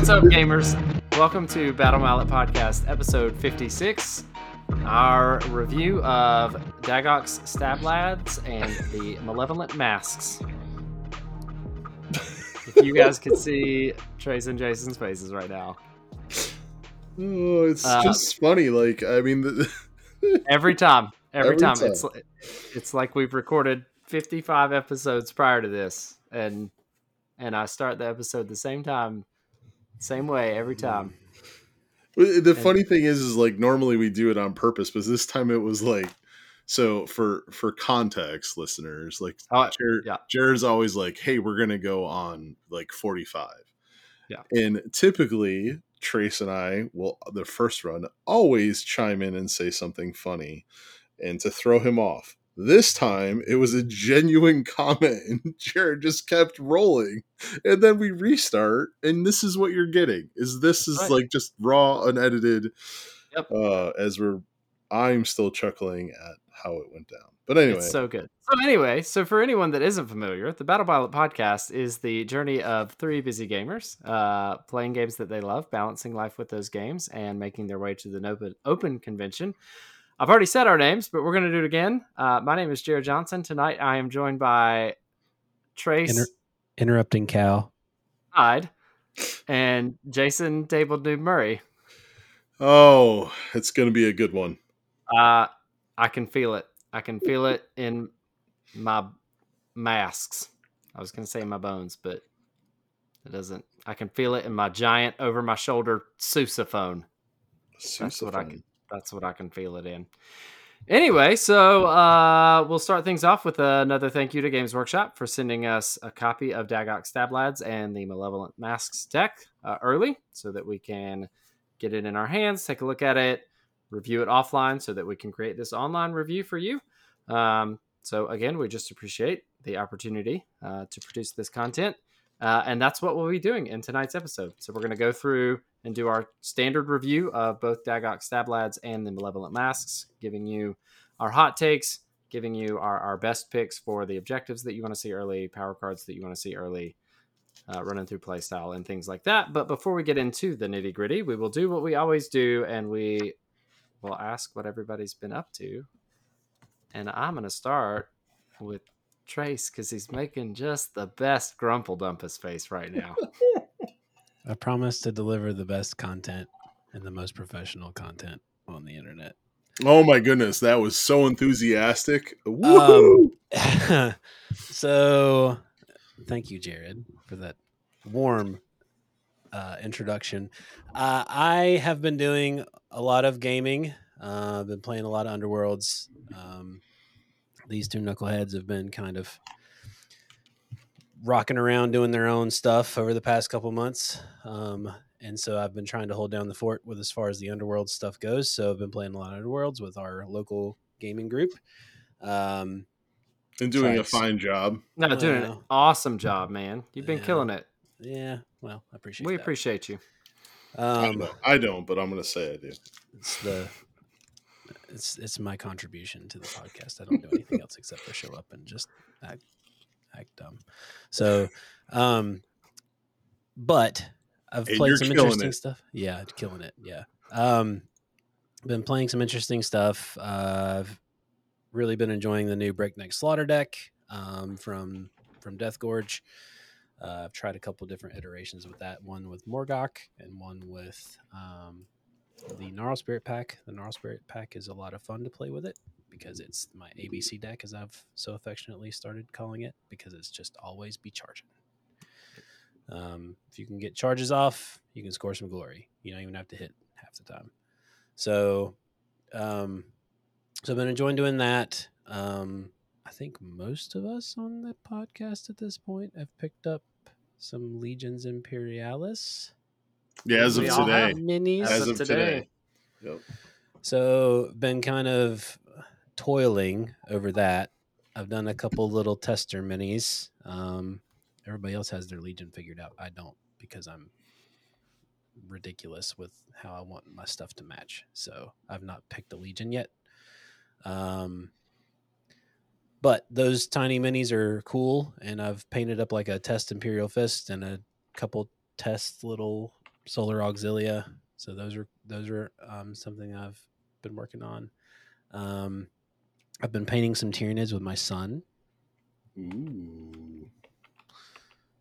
What's up, gamers? Welcome to Battle Mallet Podcast, episode 56. Our review of Daggok's Stab-Ladz and the Malevolent Masks. if you guys could see Tres and Jason's faces right now. Oh, it's Uh, just funny. Like, I mean, the, Every time. Every, Every time. time. It's it's like we've recorded 55 episodes prior to this and and I start the episode the same time, same way every time. the funny thing is, is like normally we do it on purpose, but this time it was like, so for for context, listeners, like Oh, Jerod, yeah. Jerod's always like, "Hey, we're gonna go on like 45." Yeah. and typically Tres and I will the first run always chime in and say something funny, and to throw him off. This time it was a genuine comment, and Jerod just kept rolling, and then we restart, and this is what you're getting. Is this is Right. like just raw, unedited? Yep. Uh, as we're, I'm still chuckling at how it went down. But anyway, It's so good. So anyway, so for anyone that isn't familiar, the Battle Mallet podcast is the journey of three busy gamers uh, playing games that they love, balancing life with those games, and making their way to the open, open convention. I've already said our names, but we're going to do it again. Uh, my name is Jerod Johnson. Tonight I am joined by Tres Inter- interrupting Cal. Hyde and Jason Table Dude Murray. oh, it's gonna be a good one. Uh, I can feel it. I can feel it in my masks. I was going to say my bones, but it doesn't. I can feel it in my giant over my shoulder sousaphone. That's what I can. That's what I can feel it in. Anyway, so uh, we'll start things off with another thank you to Games Workshop for sending us a copy of Daggok's Stab-Ladz and the Malevolent Masks deck uh, early, so that we can get it in our hands, take a look at it, review it offline, so that we can create this online review for you. Um, so again, we just appreciate the opportunity uh, to produce this content. Uh, and that's what we'll be doing in tonight's episode. So we're going to go through and do our standard review of both Daggok's Stab-Ladz and the Malevolent Masks, giving you our hot takes, giving you our, our best picks for the objectives that you want to see early, power cards that you want to see early, uh, running through playstyle and things like that. But before we get into the nitty gritty, we will do what we always do, and we will ask what everybody's been up to. And I'm going to start with Tres because he's making just the best Grumple Dumpus face right now. I promise to deliver the best content and the most professional content on the internet. Oh my goodness, that was so enthusiastic. Um, so, thank you, Jerod, for that warm uh, introduction. Uh, I have been doing a lot of gaming. Uh, I've been playing a lot of Underworlds. Um, these two knuckleheads have been kind of rocking around doing their own stuff over the past couple months. Um, and so I've been trying to hold down the fort with as far as the Underworld stuff goes. So I've been playing a lot of Underworlds with our local gaming group. Um, and doing a Thanks. fine job. No, doing an awesome job, man. You've been Yeah. killing it. yeah, well, I appreciate We that. appreciate you. I, Um, don't, I don't, but I'm gonna say I do. it's the it's it's my contribution to the podcast. I don't do anything else except for show up and just act act dumb. So, um, but I've played some interesting it. stuff. Yeah, killing it. Yeah. Um, been playing some interesting stuff. Uh, I've really been enjoying the new Breakneck Slaughter deck um, from from Deathgorge. Uh, I've tried a couple different iterations with that. One with Morgok and one with um, the Gnarl Spirit pack. The Gnarl Spirit pack is a lot of fun to play with it because it's my ABC deck, as I've so affectionately started calling it, because it's just always be charging. Um, if you can get charges off, you can score some glory. You don't even have to hit half the time. So, um, so I've been enjoying doing that. Um, I think most of us on the podcast at this point have picked up some Legions Imperialis Yeah, as of We today. minis. As, As of of today. today. Yep. So been kind of toiling over that. I've done a couple little tester minis. Um, everybody else has their Legion figured out. I don't because I'm ridiculous with how I want my stuff to match. So I've not picked a Legion yet. Um, but those tiny minis are cool, and I've painted up like a test Imperial Fist and a couple test little Solar Auxilia. So those are those are um, something I've been working on. Um, I've been painting some Tyranids with my son. Ooh.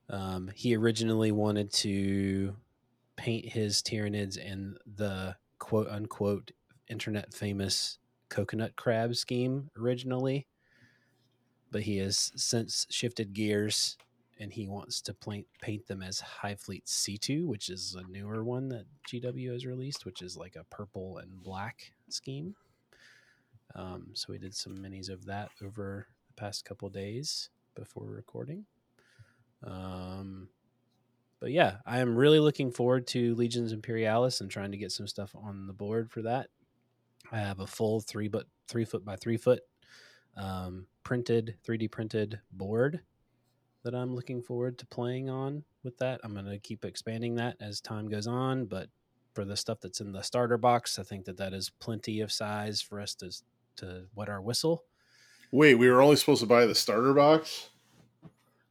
Um, he originally wanted to paint his Tyranids in the quote unquote internet famous coconut crab scheme originally, but he has since shifted gears and he wants to paint paint them as Hive Fleet C2, which is a newer one that GW has released, which is like a purple and black scheme. Um, so we did some minis of that over the past couple days before recording. Um, but yeah, I am really looking forward to Legions Imperialis and trying to get some stuff on the board for that. I have a full three but three foot by three foot um, printed 3D printed board that I'm looking forward to playing on with that. I'm going to keep expanding that as time goes on, but for the stuff that's in the starter box, I think that that is plenty of size for us to to wet our whistle. Wait, we were only supposed to buy the starter box?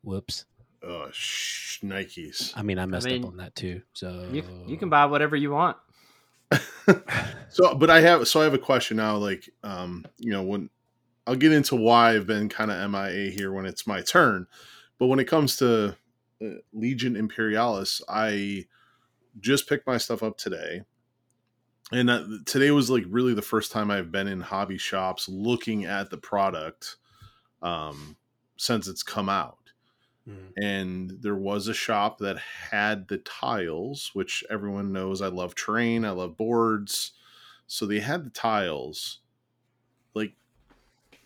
Whoops. Oh, sh- Nikes. I mean, I messed mean, up on that too. So You you can buy whatever you want. so, but I have so I have a question now. Like, um, you know, when I'll get into why I've been kind of MIA here when it's my turn, but when it comes to uh, Legion Imperialis, I just picked my stuff up today, and uh, today was like really the first time I've been in hobby shops looking at the product um, since it's come out Mm. and there was a shop that had the tiles which everyone knows i love terrain i love boards so they had the tiles like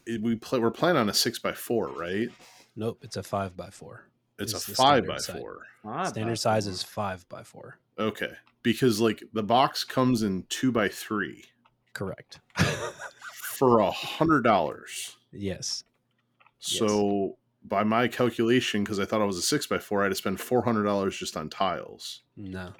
it, we play we're playing on a six by four right Nope, it's a five by four. it's It's a five standard by size. four Ah, Standard that's size cool. is five by four. okay because like the box comes in two by three Correct. for a hundred dollars yes. so by my calculation because i thought it was a six by four i had to spend four hundred dollars just on tiles No.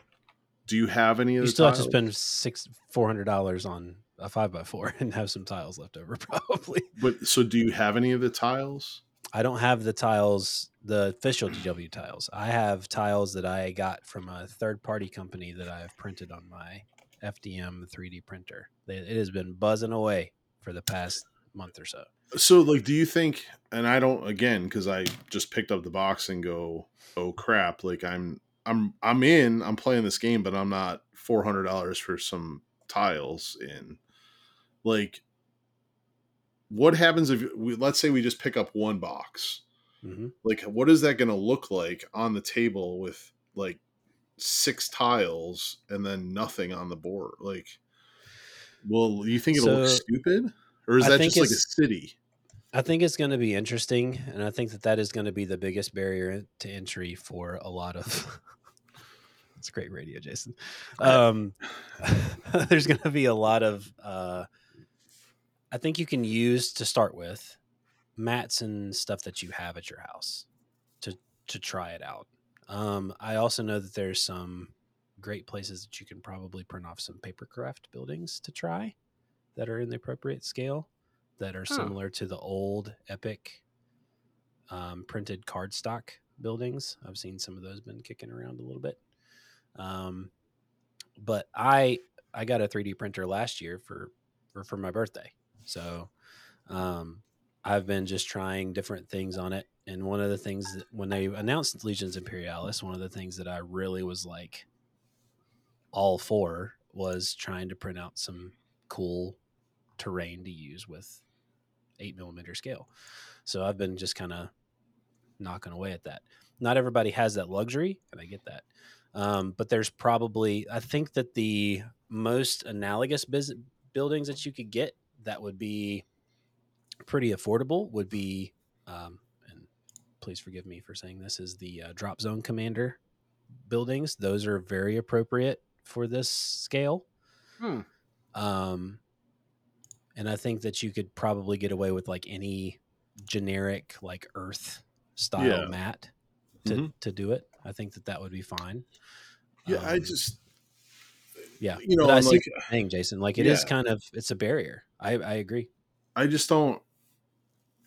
do you have any of You still have to spend six four hundred dollars on a five by four and have some tiles left over, probably. but so do you have any of the tiles I don't have the tiles, the official GW tiles. I have tiles that I got from a third party company that I have printed on my FDM 3D printer. It has been buzzing away for the past month or so. So, like, do you think? And I don't again because I just picked up the box and go, oh crap! Like, I'm I'm I'm in. I'm playing this game, but I'm not four hundred dollars for some tiles in. Like, what happens if we let's say we just pick up one box? Hmm Like, what is that going to look like on the table with like six tiles and then nothing on the board? Like, well, you think it'll look stupid, or is I that just like a city? I think it's going to be interesting, and I think that that is going to be the biggest barrier to entry for a lot of. it's great radio, Jason. Um, there's going to be a lot of. Uh, I think you can use to start with mats and stuff that you have at your house to to try it out. Um, I also know that there's some great places that you can probably print off some paper craft buildings to try that are in the appropriate scale that are Huh. similar to the old epic um, printed cardstock buildings. I've seen some of those been kicking around a little bit. Um, but I I got a 3D printer last year for for, for my birthday. So um, I've been just trying different things on it. And one of the things that when they announced Legions Imperialis, one of the things that I really was like all for was trying to print out some cool terrain to use with eight millimeter scale. So I've been just kind of knocking away at that. Not everybody has that luxury, and I get that. Um, but there's probably, I think that the most analogous buildings that you could get that would be pretty affordable would be, um, and please forgive me for saying this, is the uh, drop zone commander buildings. Those are very appropriate for this scale. Hmm. Um, and I think that you could probably get away with like any generic like Earth style Yeah. mat to Mhm. to do it. I think that that would be fine. Yeah, I Um, just yeah. you know, but I I'm see like what you're saying, Jason. Like it is Yeah. kind of it's a barrier. I I agree. I just don't.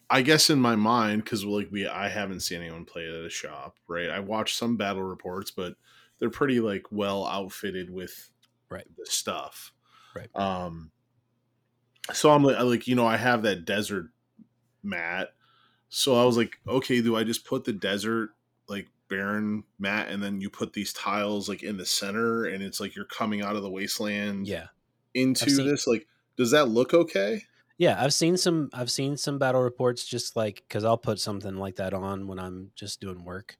I guess in my mind, because like we, I haven't seen anyone play it at a shop, right? I watched some battle reports, but they're pretty like well outfitted with Right. the stuff. Right. Um. So I'm like, I like you know, I have that desert mat. So I was like, okay, do I just put the desert like barren mat and then you put these tiles like in the center and it's like you're coming out of the wasteland Yeah. into seen- this? Like, does that look okay? Yeah, I've seen some. I've seen some battle reports just like because I'll put something like that on when I'm just doing work,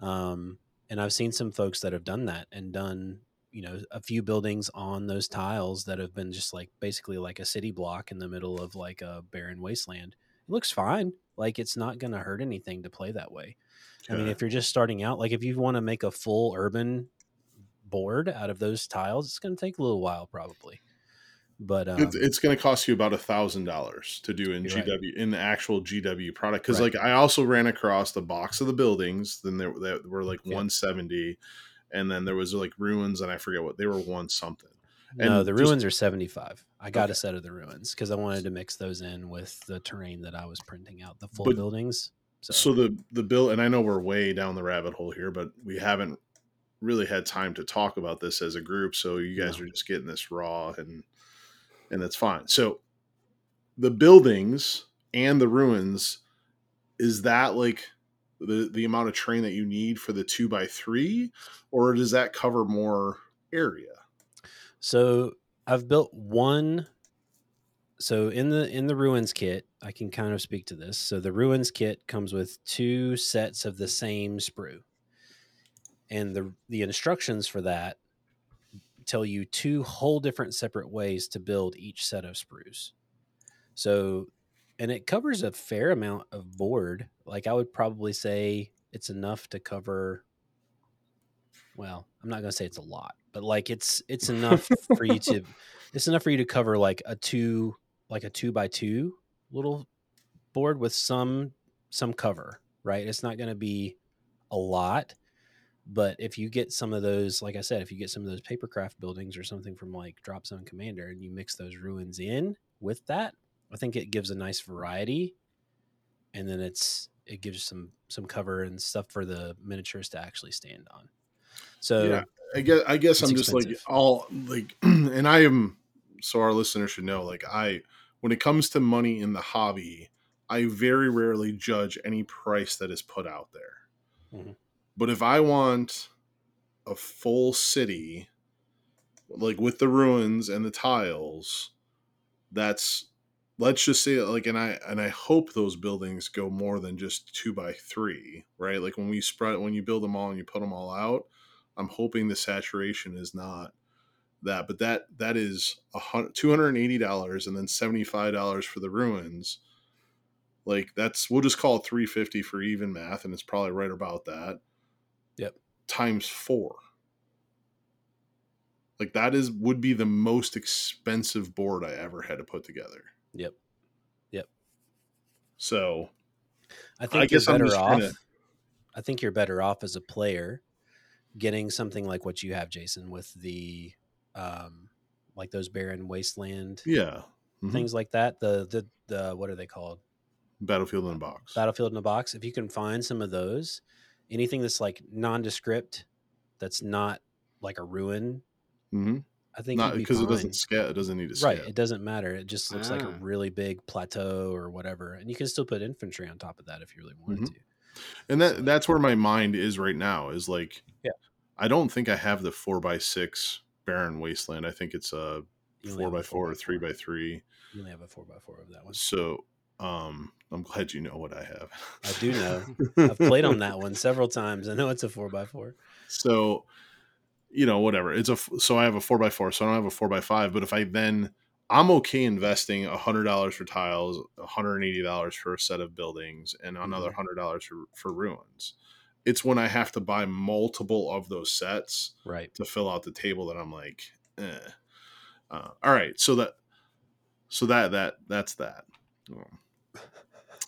um, and I've seen some folks that have done that and done you know a few buildings on those tiles that have been just like basically like a city block in the middle of like a barren wasteland. It looks fine. Like it's not going to hurt anything to play that way. I mean, if you're just starting out, like if you want to make a full urban board out of those tiles, it's going to take a little while probably. But um, it's, it's going to cost you about a thousand dollars to do in You're right. GW in the actual GW product because Right. like I also ran across the box of the buildings then there that were like Yeah. 170 and then there was like ruins and I forget what they were one something no, the just- ruins are 75. I got Okay. a set of the ruins because I wanted to mix those in with the terrain that I was printing out, the full But- buildings. So, so the the bill and I know we're way down the rabbit hole here but we haven't really had time to talk about this as a group so you guys No. are just getting this raw and and that's fine so the buildings and the ruins is that like the the amount of terrain that you need for the two by three or does that cover more area so I've built one. So in the in the ruins kit, I can kind of speak to this. So the ruins kit comes with two sets of the same sprue, and the the instructions for that tell you two whole different separate ways to build each set of sprues. So, and it covers a fair amount of board. Like I would probably say it's enough to cover. Well, I'm not going to say it's a lot, but like it's it's enough for you to it's enough for you to cover like a two like a two by two little board with some some cover, right? It's not going to be a lot, but if you get some of those, like I said, if you get some of those papercraft buildings or something from like Drop Zone Commander and you mix those ruins in with that, I think it gives a nice variety. And then it's it gives some some cover and stuff for the miniatures to actually stand on. So Yeah. I guess I guess I'm just like all like and I am so our listeners should know like I when it comes to money in the hobby, I very rarely judge any price that is put out there. Mhm. But if I want a full city like with the ruins and the tiles, that's let's just say like and I and I hope those buildings go more than just two by three, right? Like when we spread when you build them all and you put them all out, I'm hoping the saturation is not that, but that that is a hundred two hundred and eighty dollars and then seventy five dollars for the ruins. Like that's we'll just call it three fifty for even math, and it's probably right about that. Times four. Like that is would be the most expensive board I ever had to put together. Yep. Yep. So I think guess you're better off. to- I think you're better off as a player getting something like what you have, Jason, with the um like those barren wasteland yeah, Mhm. things like that. The the the what are they called? Battlefield in a box. Battlefield in a box. If you can find some of those, anything that's like nondescript, that's not like a ruin, mm-hmm. I think because it doesn't scale. It doesn't need to scale. Right. It doesn't matter. It just looks like a Ah. really big plateau or whatever. And you can still put infantry on top of that if you really wanted Mhm. to. and that that's where my mind is right now is like Yeah. i don't think i have the four by six barren wasteland i think it's a four by four or three by three You only have a four by four of that one. so um i'm glad you know what i have I do know. I've played on that one several times. I know it's a four by four. so you know whatever it's a so i have a four by four so i don't have a four by five but if i then i'm okay investing a hundred dollars for tiles a hundred and eighty dollars for a set of buildings and another Mhm. hundred dollars for for ruins it's when i have to buy multiple of those sets Right. to fill out the table that I'm like, eh. Uh, all right, so that so that that that's that.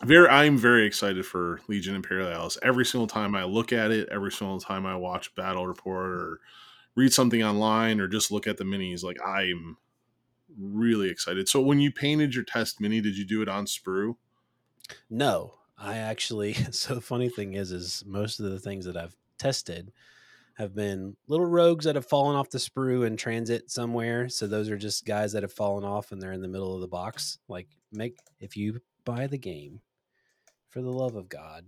Very, I'm very excited for Legion Imperialis. Every single time I look at it, every single time I watch Battle Report or read something online or just look at the minis, like I'm really excited. So when you painted your test mini, did you do it on sprue? No, I actually. So the funny thing is, is most of the things that I've tested, have been little rogues that have fallen off the sprue in transit somewhere. So those are just guys that have fallen off and they're in the middle of the box. Like make if you buy the game, for the love of God,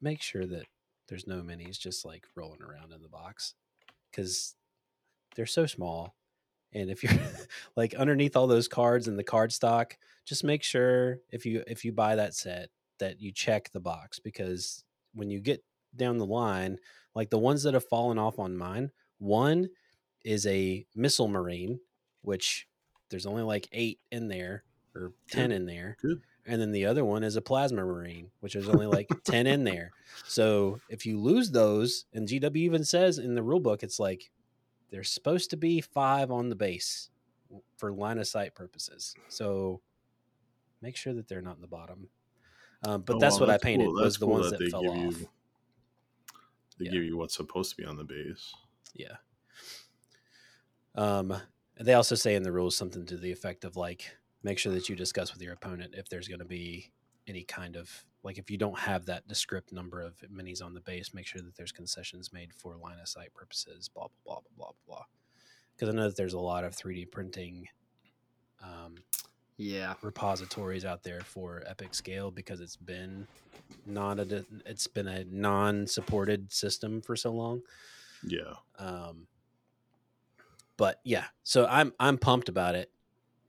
make sure that there's no minis just like rolling around in the box because they're so small. And if you're like underneath all those cards in the card stock, just make sure if you if you buy that set that you check the box because when you get down the line, like the ones that have fallen off on mine, one is a missile marine, which there's only like eight in there or ten in there. Good. And then the other one is a plasma marine, which is only like 10 in there. So if you lose those, and GW even says in the rule book, it's like there's supposed to be five on the base for line of sight purposes. So make sure that they're not in the bottom. Um, but Oh, that's well, what I painted cool. was the cool ones that that, they fell give off. you- They Yeah. give you what's supposed to be on the base. Yeah. Um, they also say in the rules something to the effect of like, make sure that you discuss with your opponent if there's going to be any kind of like if you don't have that descript number of minis on the base, make sure that there's concessions made for line of sight purposes. Blah blah blah blah blah blah. Because I know that there's a lot of 3D printing um, Yeah. repositories out there for Epic Scale because it's been not a it's been a non-supported system for so long. Yeah. Um, but yeah, so I'm I'm pumped about it.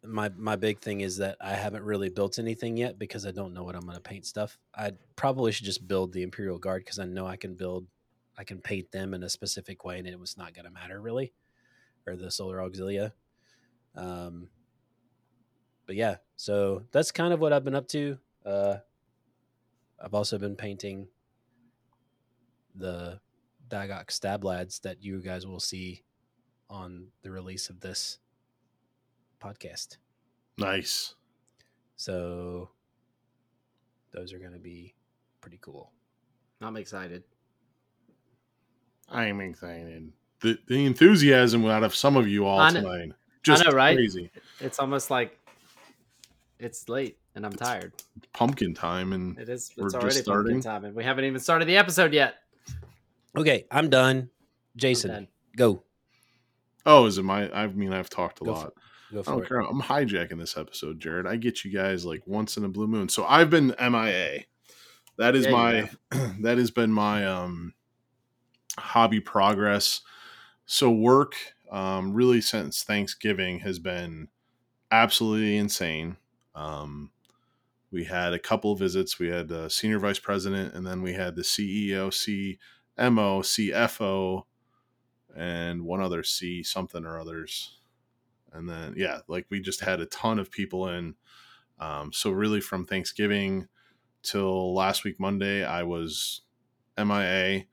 My my big thing is that I haven't really built anything yet because I don't know what I'm going to paint stuff. I probably should just build the Imperial Guard because I know I can build, I can paint them in a specific way, and it was not going to matter really, or the Solar Auxilia. Um, but yeah, so that's kind of what I've been up to. Uh, I've also been painting the Daggok Stab-Ladz that you guys will see on the release of this podcast. Nice. So those are going to be pretty cool. I'm excited. I'm excited. The the enthusiasm out of some of you all I know- tonight. Just know, right? crazy. It's almost like it's late and I'm tired. Pumpkin time and It is. We're It's just already starting? pumpkin time, and we haven't even started the episode yet. Okay, I'm done. I'm Jason, done. go. oh, is it my? I mean, I've talked a Go lot. Go I don't it. care. I'm hijacking this episode, Jerod. I get you guys like once in a blue moon. So I've been MIA. That is you my that has been my um hobby progress. So work um really since Thanksgiving has been absolutely insane. Um we had a couple visits. We had the senior vice president and then we had the CEO, CMO, CFO and one other C something or others and then yeah like we just had a ton of people in um, so really from thanksgiving till last week monday i was mia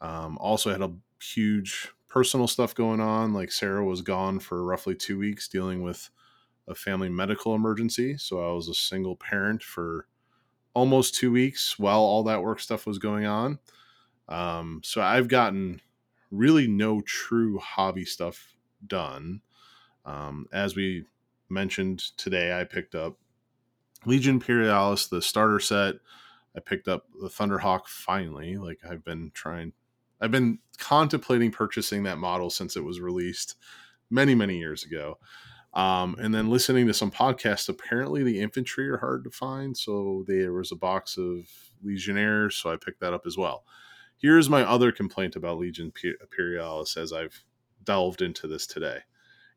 um, also had a huge personal stuff going on like sarah was gone for roughly two weeks dealing with a family medical emergency so i was a single parent for almost two weeks while all that work stuff was going on um, so i've gotten really no true hobby stuff done um, as we mentioned today, I picked up Legion Imperialis, the starter set. I picked up the Thunderhawk finally. Like I've been trying, I've been contemplating purchasing that model since it was released many, many years ago. Um, and then listening to some podcasts, apparently the infantry are hard to find. So there was a box of Legionnaires, so I picked that up as well. Here's my other complaint about Legion Imperialis as I've delved into this today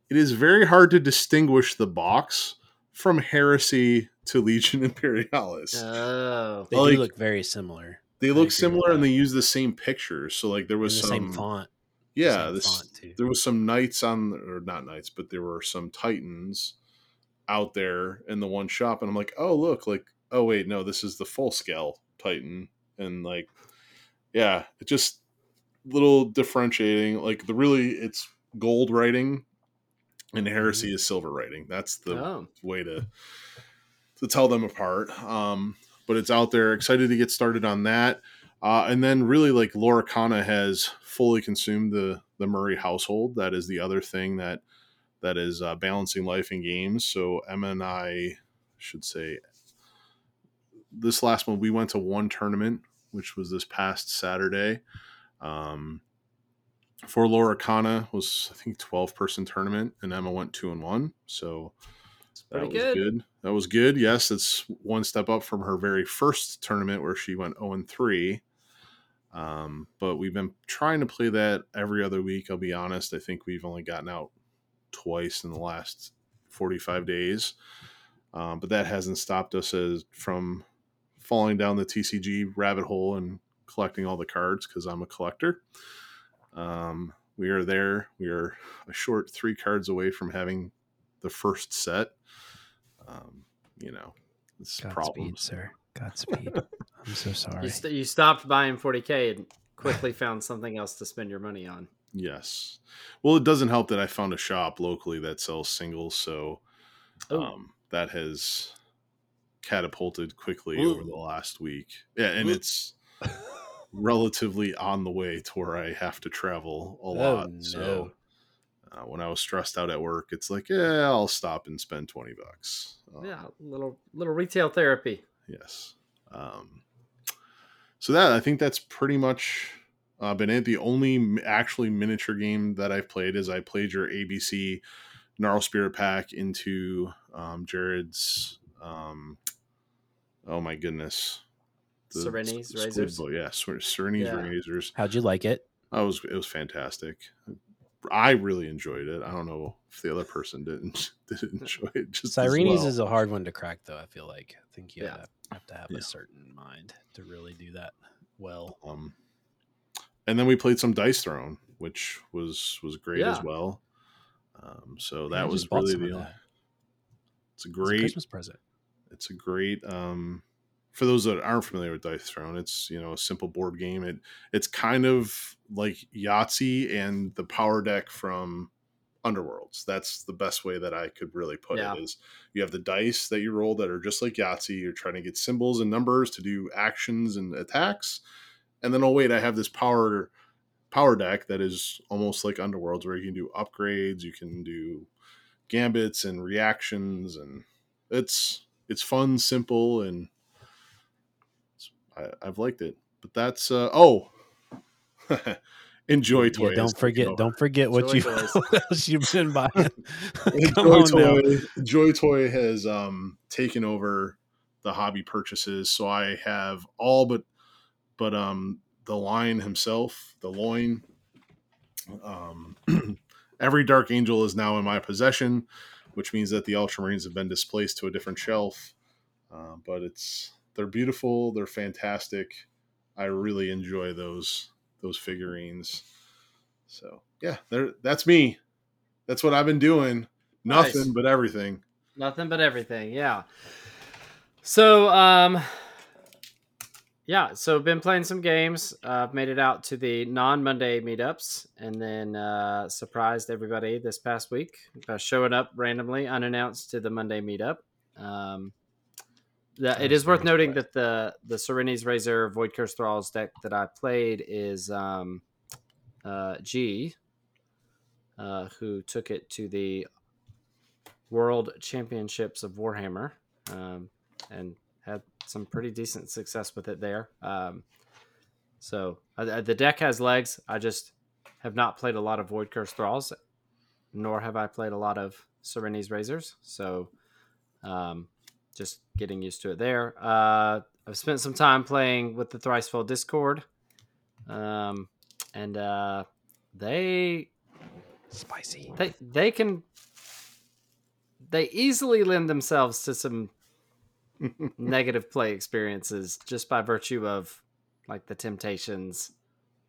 it is very hard to distinguish the box from Heresy to Legion Imperialis. Oh, They Like- do look very similar. they look similar and they use the same pictures. So like there was some same font. yeah, same this font there was some knights on or not knights, but there were some titans out there in the one shop and I'm like, "Oh, look, like oh wait, no, this is the full scale titan." And like yeah, it just little differentiating like the really it's gold writing and heresy is silver writing. That's the oh, way to to tell them apart. Um, but it's out there. Excited to get started on that. Uh, and then really like Lorcana has fully consumed the the Murray household. That is the other thing that that is uh, balancing life and games. So Emma and I should say this last one we went to one tournament, which was this past Saturday. Um, for Lorcana was I think twelve person tournament, and Emma went two and one. So that was good. good. That was good. Yes, it's one step up from her very first tournament where she went zero and three. Um, but we've been trying to play that every other week. I'll be honest. I think we've only gotten out twice in the last 45 days. Um, but that hasn't stopped us as from falling down the TCG rabbit hole and collecting all the cards because I'm a collector. Um, we are there. We are a short three cards away from having the first set. Um, you know, it's Godspeed, problems. sir. Godspeed. I'm so sorry. You, st- you stopped buying 40k and quickly found something else to spend your money on. Yes. Well, it doesn't help that I found a shop locally that sells singles, so Oh. um, that has catapulted quickly Ooh. over the last week. Yeah, and Ooh. it's relatively on the way to where I have to travel a lot. So uh, when I was stressed out at work, it's like, yeah, I'll stop and spend twenty bucks. Um, Yeah, little little retail therapy. Yes. Um, so that I think that's pretty much uh, been it. The only actually miniature game that I've played is I played your ABC Gnarl Spirit pack into um, Jerod's. Um, oh my goodness. Cyreni's Squid Razors? Boat, Yeah, Ser- Cyreni's Yeah. Razors. How'd you like it? That was it was fantastic. I really enjoyed it. I don't know if the other person didn't didn't enjoy it. Just as Cyreni's well. is a hard one to crack, though. I feel like I think you Yeah. have, have to have Yeah. a certain mind to really do that well. Um, and then we played some Dice Throne, which was was great Yeah. as well. Um, so I that was really the. that. It's a It's a great. Christmas present. It's a great. Um, for those that aren't familiar with Dice Throne, it's you know a simple board game. It it's kind of like Yahtzee and the power deck from Underworlds. That's the best way that I could really put Yeah. it. Is you have the dice that you roll that are just like Yahtzee. You're trying to get symbols and numbers to do actions and attacks, and then oh wait, I have this power power deck that is almost like Underworlds, where you can do upgrades, you can do gambits and reactions, and it's it's fun, simple, and I, I've liked it. But that's uh, oh, enjoy toy. Yeah, don't forget. over. Don't forget what you what you've been buying. Come Joy on now. Toy, Joy Toy has um, taken over the hobby purchases, so I have all but but um, the line himself, the loin. Um, every Dark Angel is now in my possession, which means that the Ultramarines have been displaced to a different shelf. Uh, but it's they're beautiful, they're fantastic. I really enjoy those those figurines. So yeah, there that's me. That's what I've been doing. Nothing Nice. but everything. Nothing but everything. Yeah. So, um, yeah. So, been playing some games. Uh, I've made it out to the non-Monday meetups, and then uh, surprised everybody this past week by showing up randomly, unannounced to the Monday meetup. Um, the, it is worth noting that the the Cyreni's Razor Voidcursed Thralls deck that I played is um, uh, G, uh, who took it to the World Championships of Warhammer, um, and had some pretty decent success with it there. Um, so uh, the deck has legs. I just have not played a lot of Voidcursed Thralls, nor have I played a lot of Cyreni's Razors. So um, just getting used to it there. Uh, I've spent some time playing with the Thricefold Discord, um, and uh, they Spicy. they they can they easily lend themselves to some negative play experiences just by virtue of like the temptations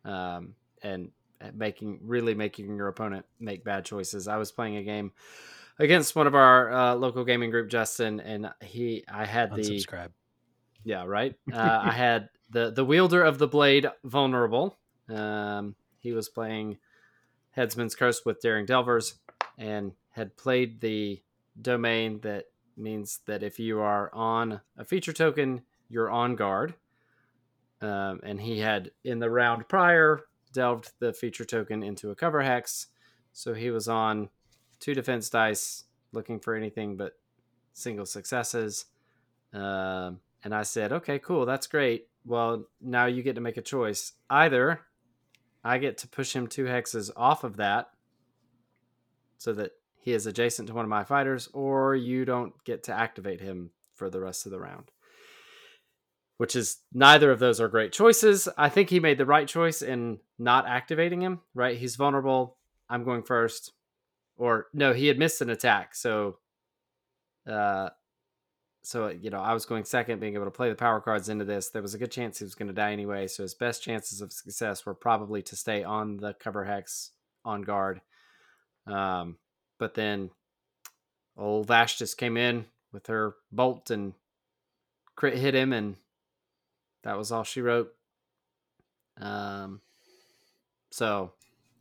um and making really making your opponent make bad choices i was playing a game against one of our uh, local gaming group justin and he i had the Unsubscribe. yeah, right. Uh, I had the the wielder of the blade vulnerable. Um, he was playing Headsman's Curse with Daring Delvers, and had played the domain that means that if you are on a feature token, you're on guard. Um, and he had in the round prior delved the feature token into a cover hex, so he was on two defense dice, looking for anything but single successes. Um, and I said, okay, cool, that's great. Well, now you get to make a choice. Either I get to push him two hexes off of that so that he is adjacent to one of my fighters, or you don't get to activate him for the rest of the round. Which is neither of those are great choices. I think he made the right choice in not activating him, right? He's vulnerable. I'm going first. Or no, he had missed an attack. So uh so you know, I was going second, being able to play the power cards into this. There was a good chance he was going to die anyway, so his best chances of success were probably to stay on the cover hex on guard. Um, but then old Vash just came in with her bolt and crit hit him, and that was all she wrote. Um, so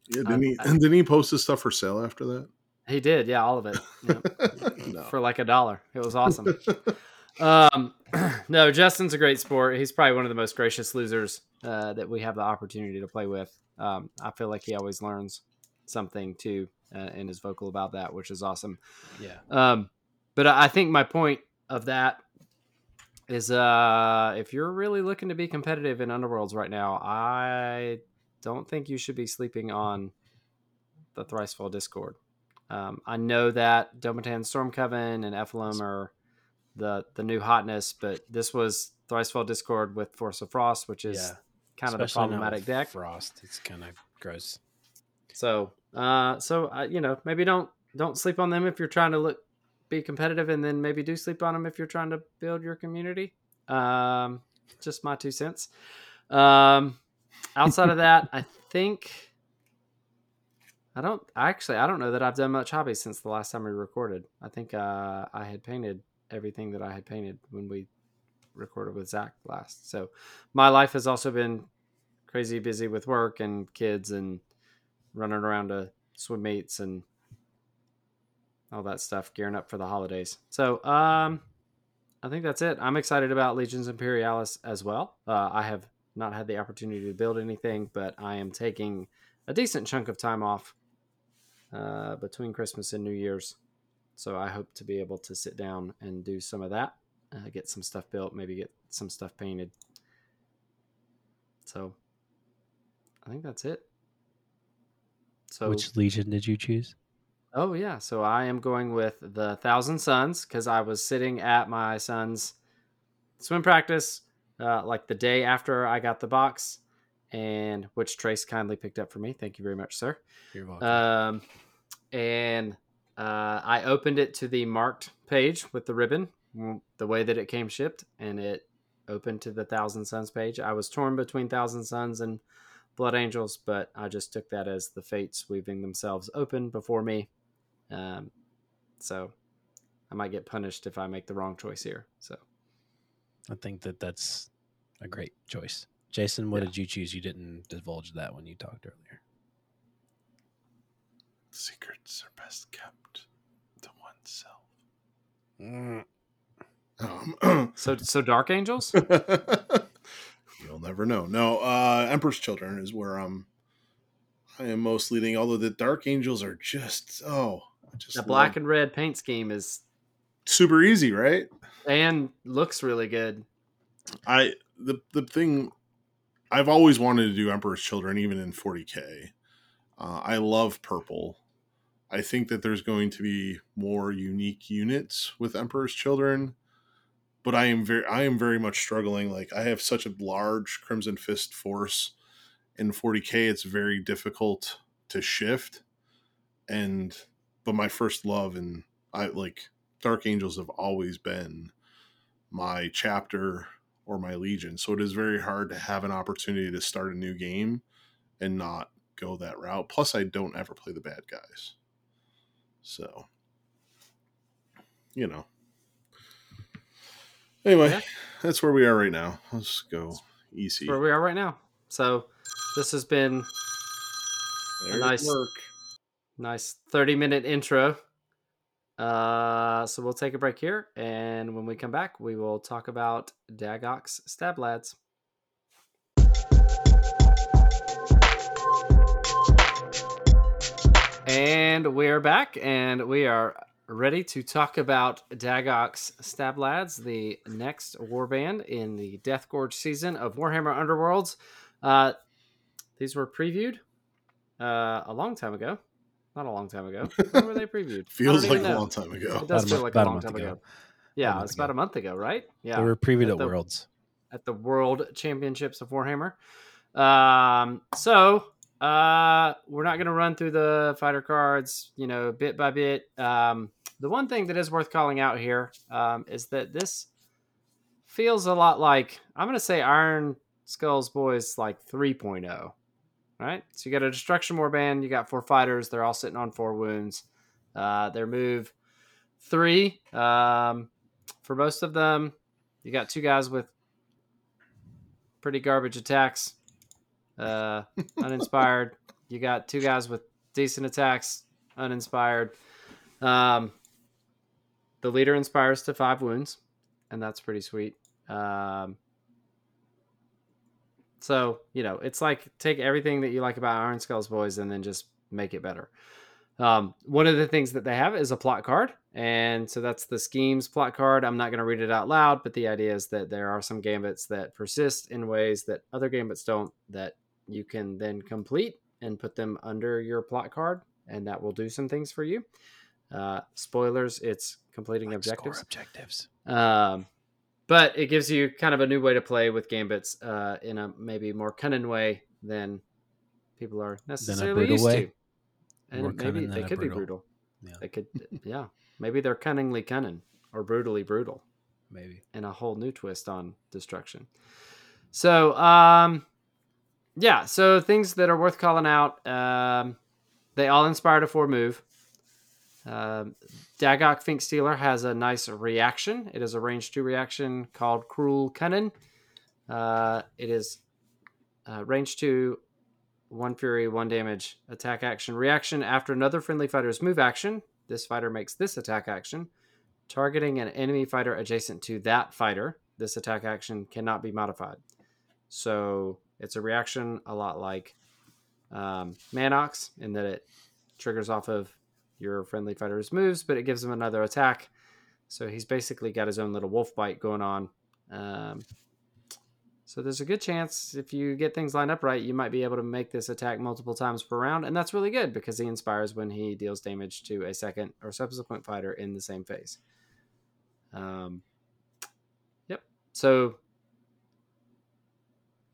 Yeah, didn't I'm- he? I- didn't he post his stuff for sale after that? he did, yeah, all of it. Yep. no. for like a dollar. It was awesome. um, no, Justin's a great sport. He's probably one of the most gracious losers uh, that we have the opportunity to play with. Um, I feel like he always learns something too, uh, and is vocal about that, which is awesome. Yeah. Um, but I I think my point of that is, uh, if you're really looking to be competitive in Underworlds right now, I don't think you should be sleeping on the Thricefold Discord. Um, I know that Domitan Stormcoven and Ephilim are the the new hotness, but this was Thricefold Discord with Force of Frost, which is Yeah. kind of the Especially with problematic deck. Frost. It's kind of gross. So, uh, so uh, you know, maybe don't don't sleep on them if you're trying to look be competitive, and then maybe do sleep on them if you're trying to build your community. Um, just my two cents. Um, outside of that, I think I don't actually I don't know that I've done much hobby since the last time we recorded. I think uh, I had painted everything that I had painted when we recorded with Zach last. So my life has also been crazy busy with work and kids and running around to swim meets and all that stuff, gearing up for the holidays. So, um, I think that's it. I'm excited about Legions Imperialis as well. Uh, I have not had the opportunity to build anything, but I am taking a decent chunk of time off uh, between Christmas and New Year's. So I hope to be able to sit down and do some of that, uh, get some stuff built, maybe get some stuff painted. So I think that's it. So Which legion did you choose? Oh yeah, so I am going with the Thousand Suns because I was sitting at my son's swim practice, uh, like the day after I got the box, and which Tres kindly picked up for me. Thank you very much, sir. You're welcome. Um, and uh, I opened it to the marked page with the ribbon, mm, the way that it came shipped, and it opened to the Thousand Suns page. I was torn between Thousand Suns and Blood Angels, but I just took that as the fates weaving themselves open before me. Um, so I might get punished if I make the wrong choice here. So I think that that's a great choice. Jason, what Yeah. did you choose? You didn't divulge that when you talked earlier. Secrets are best kept to oneself. Mm. Um, so so Dark Angels. You'll never know. No, uh Emperor's Children is where I'm I am most leading, although the Dark Angels are just oh I just the black love- and red paint scheme is super easy, right? And looks really good. I the the thing I've always wanted to do Emperor's Children, even in 40k. Uh, I love purple. I think that there's going to be more unique units with Emperor's Children, but I am very I am very much struggling. Like I have such a large Crimson Fist force in 40k. It's very difficult to shift, and but my first love and I like Dark Angels have always been my chapter or my legion. So it is very hard to have an opportunity to start a new game and not go that route. Plus, I don't ever play the bad guys. So, you know. Anyway, Yeah. that's where we are right now. Let's go easy. Where we are right now. So this has been a nice- work. nice 30 minute intro. Uh, so we'll take a break here, and when we come back, we will talk about Daggok's Stab-Ladz. And we're back, and we are ready to talk about Dagox Stab Lads, the next warband in the Deathgorge season of Warhammer Underworlds. Uh, these were previewed uh, a long time ago. Not a long time ago. When were they previewed? Feels like even a long time ago. It does About feel like a a long month time ago. ago. Yeah, month it's about ago. a month ago, right? Yeah, They were previewed At at the- Worlds. at the World Championships of Warhammer. Um, so uh, we're not going to run through the fighter cards, you know, bit by bit. Um, the one thing that is worth calling out here um, is that this feels a lot like I'm going to say Iron Skulls Boys like 3.0. Right, so you got a destruction warband, you got four fighters. They're all sitting on four wounds. Uh, their move three. Um, for most of them, you got two guys with pretty garbage attacks. Uh, uninspired. you got two guys with decent attacks, uninspired. Um, the leader inspires to five wounds, and that's pretty sweet. Um, so you know, it's like take everything that you like about Ironskull's Boyz and then just make it better. Um, one of the things that they have is a plot card, and so that's the schemes plot card. I'm not going to read it out loud, but the idea is that there are some gambits that persist in ways that other gambits don't. That you can then complete and put them under your plot card, and that will do some things for you. Uh, spoilers: it's completing Like objectives. objectives. Um, but it gives you kind of a new way to play with gambits uh, in a maybe more cunning way than people are necessarily used way? to. And More maybe they could be brutal. brutal. Yeah. They could, yeah. Maybe they're cunningly cunning or brutally brutal Maybe. and a whole new twist on destruction. So, um, yeah. So things that are worth calling out. Um, they all inspired a four move. Um, Daggok Fink Stealer has a nice reaction. It is a range two reaction called Cruel Cunning. Uh, it is uh, range two, one fury, one damage, attack action, reaction after another friendly fighter's move action. This fighter makes this attack action targeting an enemy fighter adjacent to that fighter. This attack action cannot be modified. So it's a reaction a lot like um, Mannok's in that it triggers off of your friendly fighter's moves, but it gives him another attack. So he's basically got his own little wolf bite going on. Um, so there's a good chance if you get things lined up right, you might be able to make this attack multiple times per round, and that's really good because he inspires when he deals damage to a second or subsequent fighter in the same phase. Um, yep. So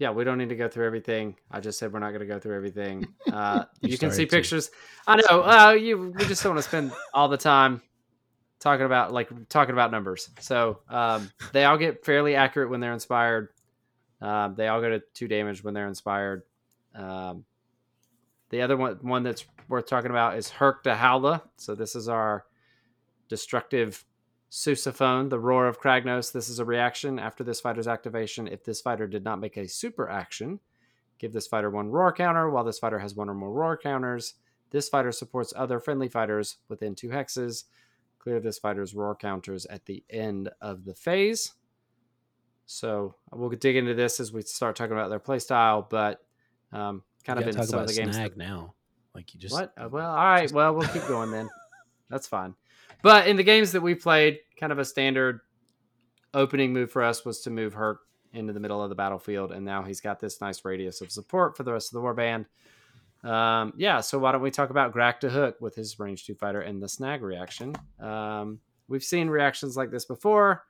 yeah, we don't need to go through everything. I just said we're not going to go through everything. Uh, You can see to. pictures. I know. Uh, you we just don't want to spend all the time talking about like talking about numbers. So um, they all get fairly accurate when they're inspired. Um, they all go to two damage when they're inspired. Um, the other one one that's worth talking about is Herc de Howla. So this is our destructive sousaphone, the roar of Kragnos. This is a reaction after this fighter's activation. If this fighter did not make a super action, give this fighter one roar counter. While this fighter has one or more roar counters, this fighter supports other friendly fighters within two hexes. Clear this fighter's roar counters at the end of the phase. So we'll dig into this as we start talking about their playstyle, but um, kind of in talk some of the games. snag that- now. Like you just what? Uh, Well, all right. Well, we'll keep going then. That's fine. But in the games that we played, kind of a standard opening move for us was to move Hurt into the middle of the battlefield, and now he's got this nice radius of support for the rest of the warband. Um, yeah, so why don't we talk about Grak to Hook with his range two fighter and the snag reaction? Um, we've seen reactions like this before.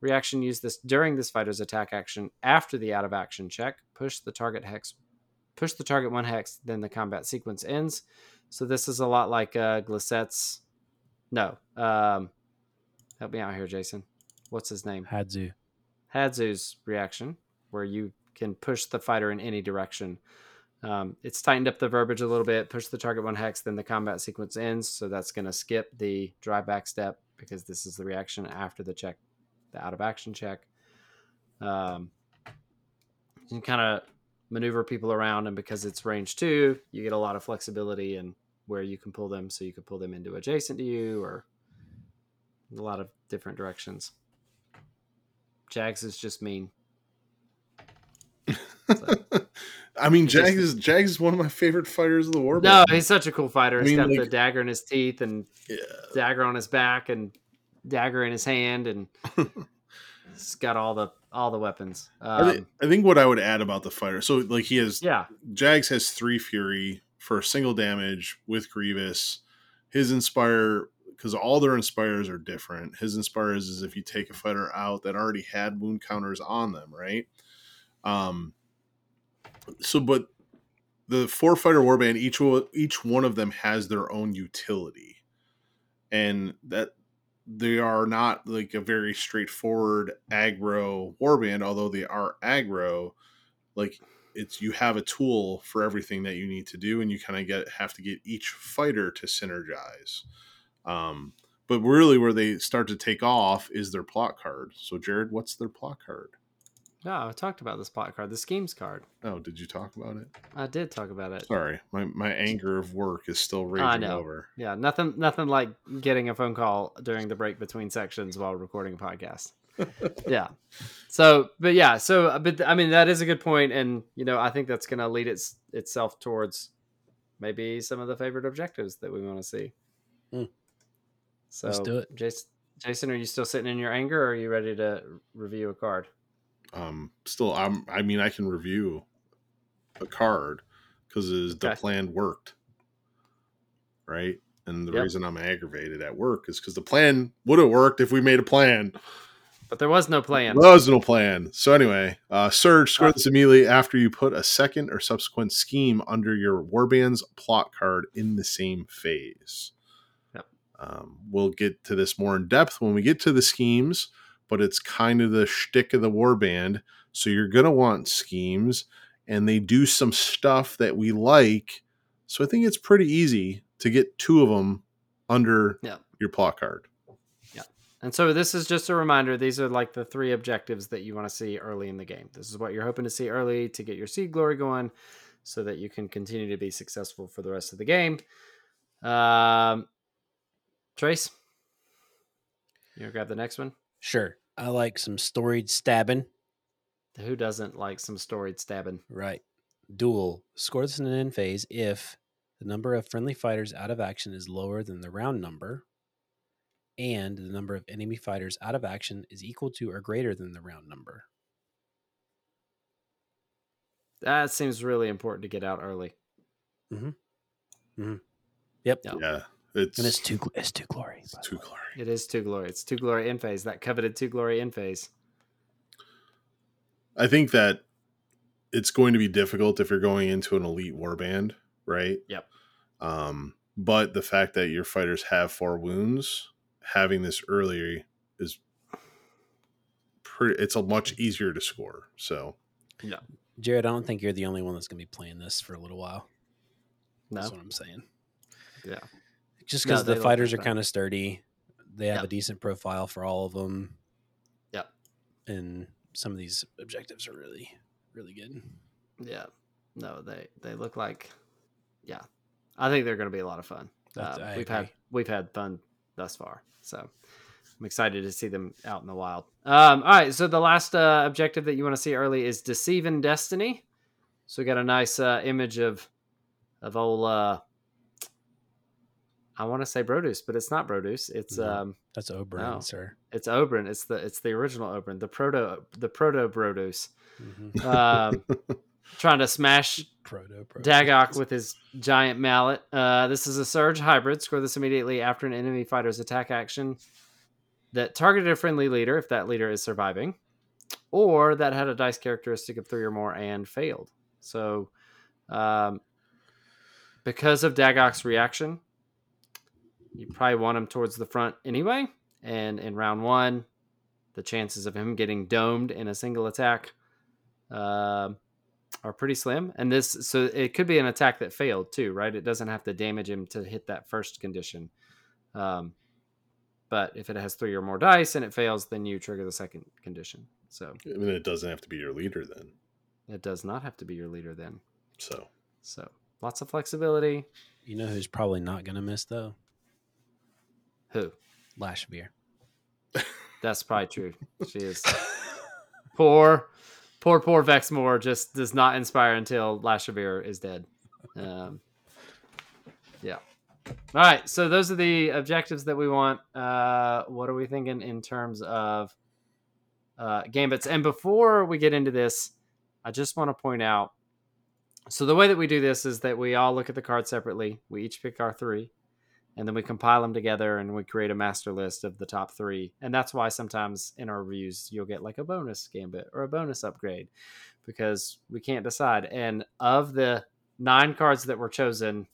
Reaction use this during this fighter's attack action after the out of action check. Push the target hex, push the target one hex, then the combat sequence ends. So this is a lot like uh, Glissette's. No, um, help me out here, Jason. What's his name? Hadzu. Hadzu's reaction, where you can push the fighter in any direction. Um, it's tightened up the verbiage a little bit. Push the target one hex, then the combat sequence ends. So that's going to skip the drive back step because this is the reaction after the check, the out of action check. Um, you can kind of maneuver people around, and because it's range two, you get a lot of flexibility and where you can pull them. So you can pull them into adjacent to you or a lot of different directions. Jags is just mean. I mean, Jags is Jags is one of my favorite fighters of the war. No, he's such a cool fighter. I He's mean, got the dagger in his teeth and yeah. dagger on his back and dagger in his hand and He's got all the all the weapons. I, Um, I think what I would add about the fighter, so like he has yeah, Jags has three Fury for single damage with Grievous. His Inspire, because all their Inspires are different. His Inspires is if you take a fighter out that already had wound counters on them, right? Um. So, but the four fighter warband, each each one of them has their own utility, and that they are not like a very straightforward aggro warband, although they are aggro. Like it's you have a tool for everything that you need to do and you kind of get have to get each fighter to synergize um but really where they start to take off is their plot card so Jerod what's their plot card yeah. I talked about this plot card, the schemes card. oh did you talk about it I did talk about it. sorry my, my anger of work is still raging over Yeah, nothing, nothing like getting a phone call during the break between sections while recording a podcast. Yeah. So, but yeah, so, but I mean, that is a good point, and you know, I think that's going to lead its itself towards maybe some of the favorite objectives that we want to see. Hmm. So, Let's do it. Jason. Jason, are you still sitting in your anger, or are you ready to review a card? um still i'm i mean i can review a card because the plan worked right and the Yep. reason i'm aggravated at work is because the plan would have worked if we made a plan But there was no plan. There was no plan. So anyway, uh, Surge, score Uh, this immediately after you put a second or subsequent scheme under your Warband's plot card in the same phase. Yep. Um, we'll get to this more in depth when we get to the schemes, but it's kind of the shtick of the Warband. So you're gonna want schemes, and they do some stuff that we like. So I think it's pretty easy to get two of them under Yep. your plot card. And so this is just a reminder. These are like the three objectives that you want to see early in the game. This is what you're hoping to see early to get your seed glory going, so that you can continue to be successful for the rest of the game. Um, Tres, you want to grab the next one? Sure. I like some storied stabbing. Who doesn't like some storied stabbing? Right. Duel. Score this in an end phase if the number of friendly fighters out of action is lower than the round number, and the number of enemy fighters out of action is equal to or greater than the round number. That seems really important to get out early. Hmm. Yep. Yeah. Yeah, it's And it's two. It's two glory. by it's the too way. glory. It is two glory. It's two glory in phase. That coveted two glory in phase. I think that it's going to be difficult if you're going into an elite warband, right? Yep. Um, but the fact that your fighters have four wounds, having this earlier is pretty. It's a much easier to score. So yeah, Jerod, I don't think you're the only one that's going to be playing this for a little while. No. That's what I'm saying. Yeah. Just because they the fighters are kind of sturdy, they have Yep. a decent profile for all of them. Yep. And some of these objectives are really, really good. Yeah. No, they they look like yeah. I think they're going to be a lot of fun. Uh, we've had we've had fun thus far. So I'm excited to see them out in the wild. Um, all right, so the last uh, objective that you want to see early is deceiving destiny. So we got a nice uh, image of of old uh, I want to say Brodus, but it's not Brodus. It's No. um That's Oberon, No. sir. it's Oberon. It's the it's the original Oberon, the proto the proto Brodus. Mhm. Um, trying to smash Proto, proto. Daggok with his giant mallet. Uh, this is a Surge hybrid. Score this immediately after an enemy fighter's attack action that targeted a friendly leader, if that leader is surviving, or that had a dice characteristic of three or more and failed. So, um, because of Daggok's reaction, you probably want him towards the front anyway. And in round one, the chances of him getting domed in a single attack um are pretty slim. And this, so it could be an attack that failed too, right? It doesn't have to damage him to hit that first condition. Um, but if it has three or more dice and it fails, then you trigger the second condition. So I mean, it doesn't have to be your leader then. it does not have to be your leader then. So So lots of flexibility. You know who's probably not going to miss, though? Who? Lashveer. That's probably true. She is poor, poor, poor Vexmore just does not inspire until Lashavir is dead. Um, yeah. All right. So those are the objectives that we want. Uh, what are we thinking in terms of uh, gambits. And before we get into this, I just want to point out. So the way that we do this is that we all look at the cards separately. We each pick our three, and then we compile them together and we create a master list of the top three. And that's why sometimes in our reviews you'll get like a bonus gambit or a bonus upgrade because we can't decide. And of the nine cards that were chosen,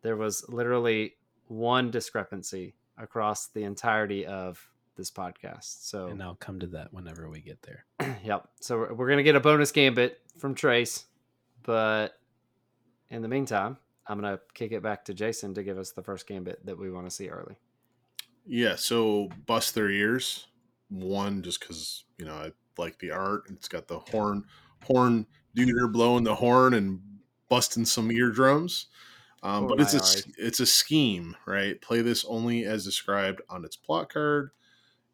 there was literally one discrepancy across the entirety of this podcast. So And I'll come to that whenever we get there. yep. So we're, we're gonna get a bonus gambit from Tres, but in the meantime, I'm gonna kick it back to Jason to give us the first gambit that we want to see early. Yeah, so bust their ears. One, just because you know I like the art. It's got the horn, horn duder blowing the horn and busting some eardrums. Um, Oh, but it's a it's a scheme, right? Play this only as described on its plot card.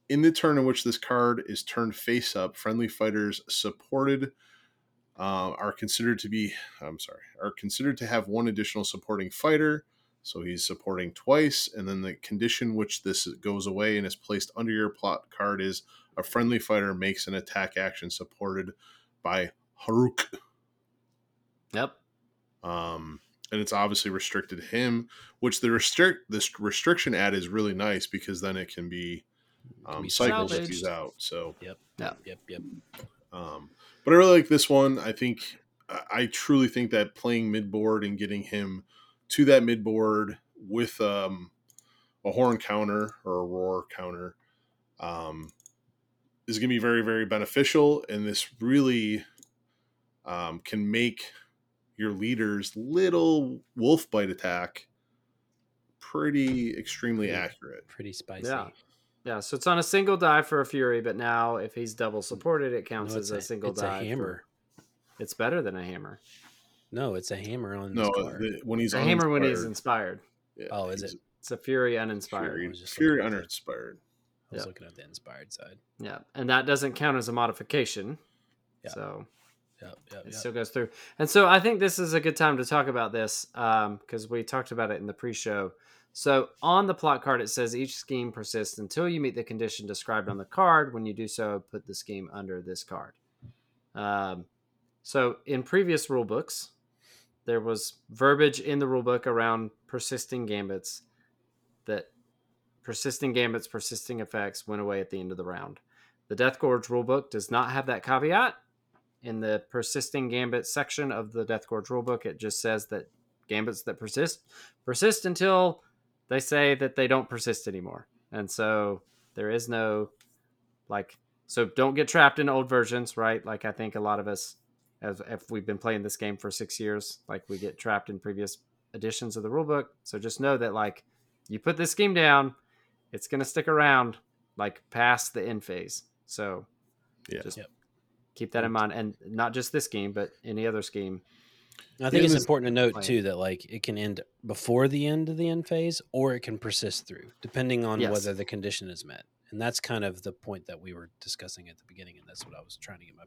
In the turn in which this card is turned face up, friendly fighters supported uh, are considered to be. I'm sorry, are considered to have one additional supporting fighter. So he's supporting twice, and then the condition which this goes away and is placed under your plot card is a friendly fighter makes an attack action supported by Haruk. Yep. Um, and it's obviously restricted to him, which the restrict this restriction ad is really nice because then it can be Can um, be cycled if he's out. So Yep. yep, Yep. Yep. um, but I really like this one. I think I- I truly think that playing mid board and getting him to that mid board with um, a horn counter or a roar counter um, is going to be very very beneficial. And this really um, can make your leader's little wolf bite attack pretty extremely Yeah. accurate. Pretty spicy. Yeah. Yeah. So it's on a single die for a fury, but now if he's double mm. supported, it counts No, as it's a, single it's die. It's a for- hammer. it's better than a hammer. No, it's a hammer on No, this card. the, when he's It's a hammer when he's inspired. yeah, Oh, is it? It's a fury uninspired. Fury, was fury looking at the- uninspired. I was Yeah. looking at the inspired side. Yeah. And that doesn't count as a modification. Yeah. So Yep. Yep. it yep. still goes through. And so I think this is a good time to talk about this um, because we talked about it in the pre-show. So on the plot card, it says each scheme persists until you meet the condition described on the card. When you do so, put the scheme under this card. Um, so in previous rule books, there was verbiage in the rule book around persisting gambits that persisting gambits, persisting effects went away at the end of the round. The Deathgorge rulebook does not have that caveat. In the persisting gambit section of the Deathgorge rulebook, it just says that gambits that persist persist until they say that they don't persist anymore. And so there is no like so don't get trapped in old versions, right? Like I think a lot of us as if we've been playing this game for 6 years, like we get trapped in previous editions of the rulebook. So just know that like you put this scheme down, it's going to stick around like past the end phase. So Yeah. just Yep. keep that in mind, and not just this game, but any other scheme. I think Yeah, it's important to note Like- too that like it can end before the end of the end phase, or it can persist through, depending on Yes. whether the condition is met. And that's kind of the point that we were discussing at the beginning, and that's what I was trying to get my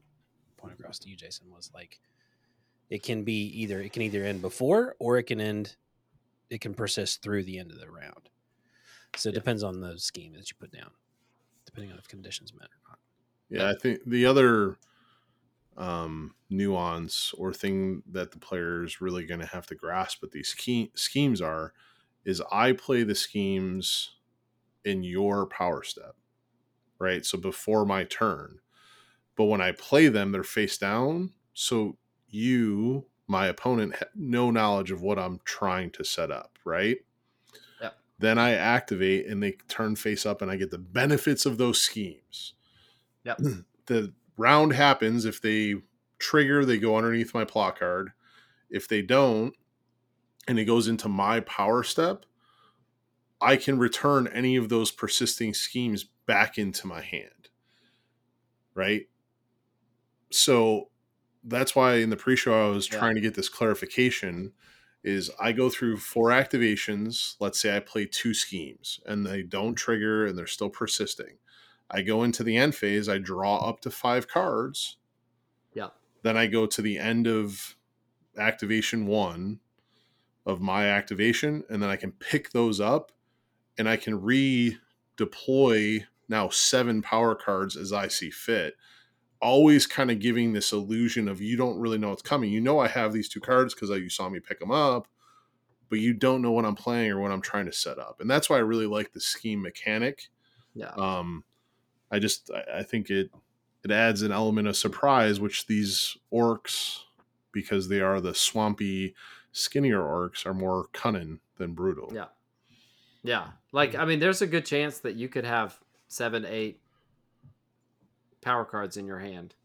point across to you, Jason. Was like it can be either it can either end before or it can end it can persist through the end of the round. So it Yeah. depends on the scheme that you put down, depending on if conditions met or not. Yeah, I think the other um, nuance or thing that the player is really going to have to grasp what these schemes are is I play the schemes in your power step, right? So before my turn. But when I play them, they're face down. So you, my opponent, have no knowledge of what I'm trying to set up, right? Yep. Then I activate and they turn face up, and I get the benefits of those schemes Yep. the round happens if they trigger they go underneath my plot card. If they don't and it goes into my power step i can return any of those persisting schemes back into my hand right? So that's why in the pre-show i was Yeah. trying to get this clarification is i go through four activations. Let's say i play two schemes and they don't trigger and they're still persisting I go into the end phase, I draw up to five cards. Yeah. Then I go to the end of activation one of my activation, and then I can pick those up and I can redeploy now seven power cards as I see fit. Always kind of giving this illusion of you don't really know what's coming. You know I have these two cards because you saw me pick them up, but you don't know what I'm playing or what I'm trying to set up. And that's why I really like the scheme mechanic. Yeah. Um, I just I, I think it it adds an element of surprise, which these orcs, because they are the swampy, skinnier orcs, are more cunning than brutal. Yeah. Yeah. Like, I mean, there's a good chance that you could have seven, eight power cards in your hand.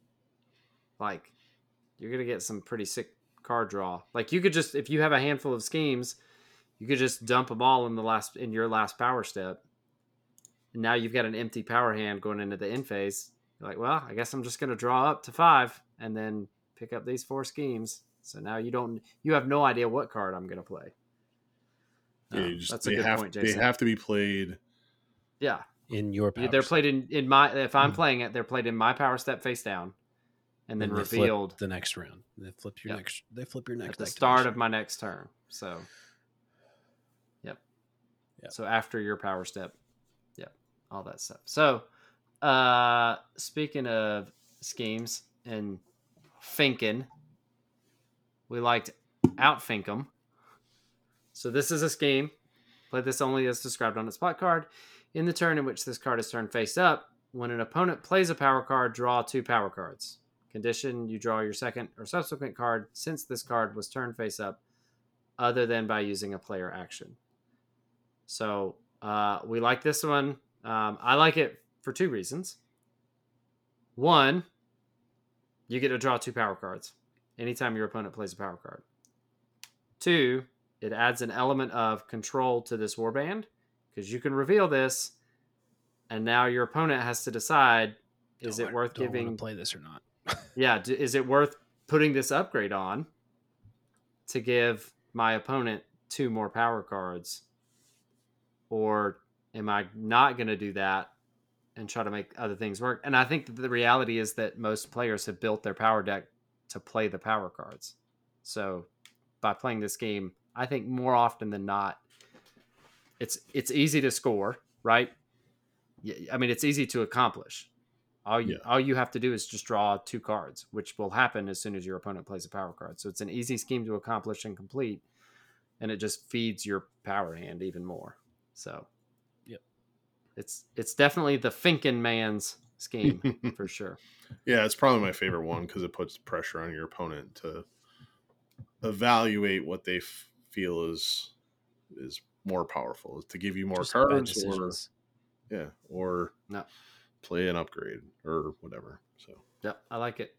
Like, you're going to get some pretty sick card draw. Like, you could just, if you have a handful of schemes, you could just dump them all in the last, in your last power step. And now you've got an empty power hand going into the end phase. You're like, well, I guess I'm just going to draw up to five and then pick up these four schemes. So now you don't, you have no idea what card I'm going to play. Yeah, Um, you just- that's a they good have, point, They have to be played. yeah, in your power they're set. played in, in my if I'm Mm. playing it, they're played in my power step face down, and then they flip revealed the next round. They flip your Yep. next. They flip your next at the activation. start of my next turn. So, yep. Yep. So after your power step, yep, all that stuff. So, uh, speaking of schemes and finking, we liked outfinkum. So this is a scheme. Play this only as described on its spot card. In the turn in which this card is turned face up, when an opponent plays a power card, draw two power cards. Condition you draw your second or subsequent card since this card was turned face up, other than by using a player action. So uh, we like this one. Um, I like it for two reasons. One, you get to draw two power cards anytime your opponent plays a power card. Two, it adds an element of control to this warband because you can reveal this, and now your opponent has to decide: is Don't it worth don't giving? play this or not? Yeah, is it worth putting this upgrade on to give my opponent two more power cards, or am I not going to do that and try to make other things work? And I think that the reality is that most players have built their power deck to play the power cards. So by playing this game, I think more often than not, it's it's easy to score, right? I mean, it's easy to accomplish. All you Yeah. all you have to do is just draw two cards, which will happen as soon as your opponent plays a power card. So it's an easy scheme to accomplish and complete, and it just feeds your power hand even more. So. It's it's definitely the Finken man's scheme for sure. Yeah, it's probably my favorite one because it puts pressure on your opponent to evaluate what they f- feel is is more powerful, to give you more Just cards, or yeah, or No. play an upgrade or whatever. So yeah, I like it.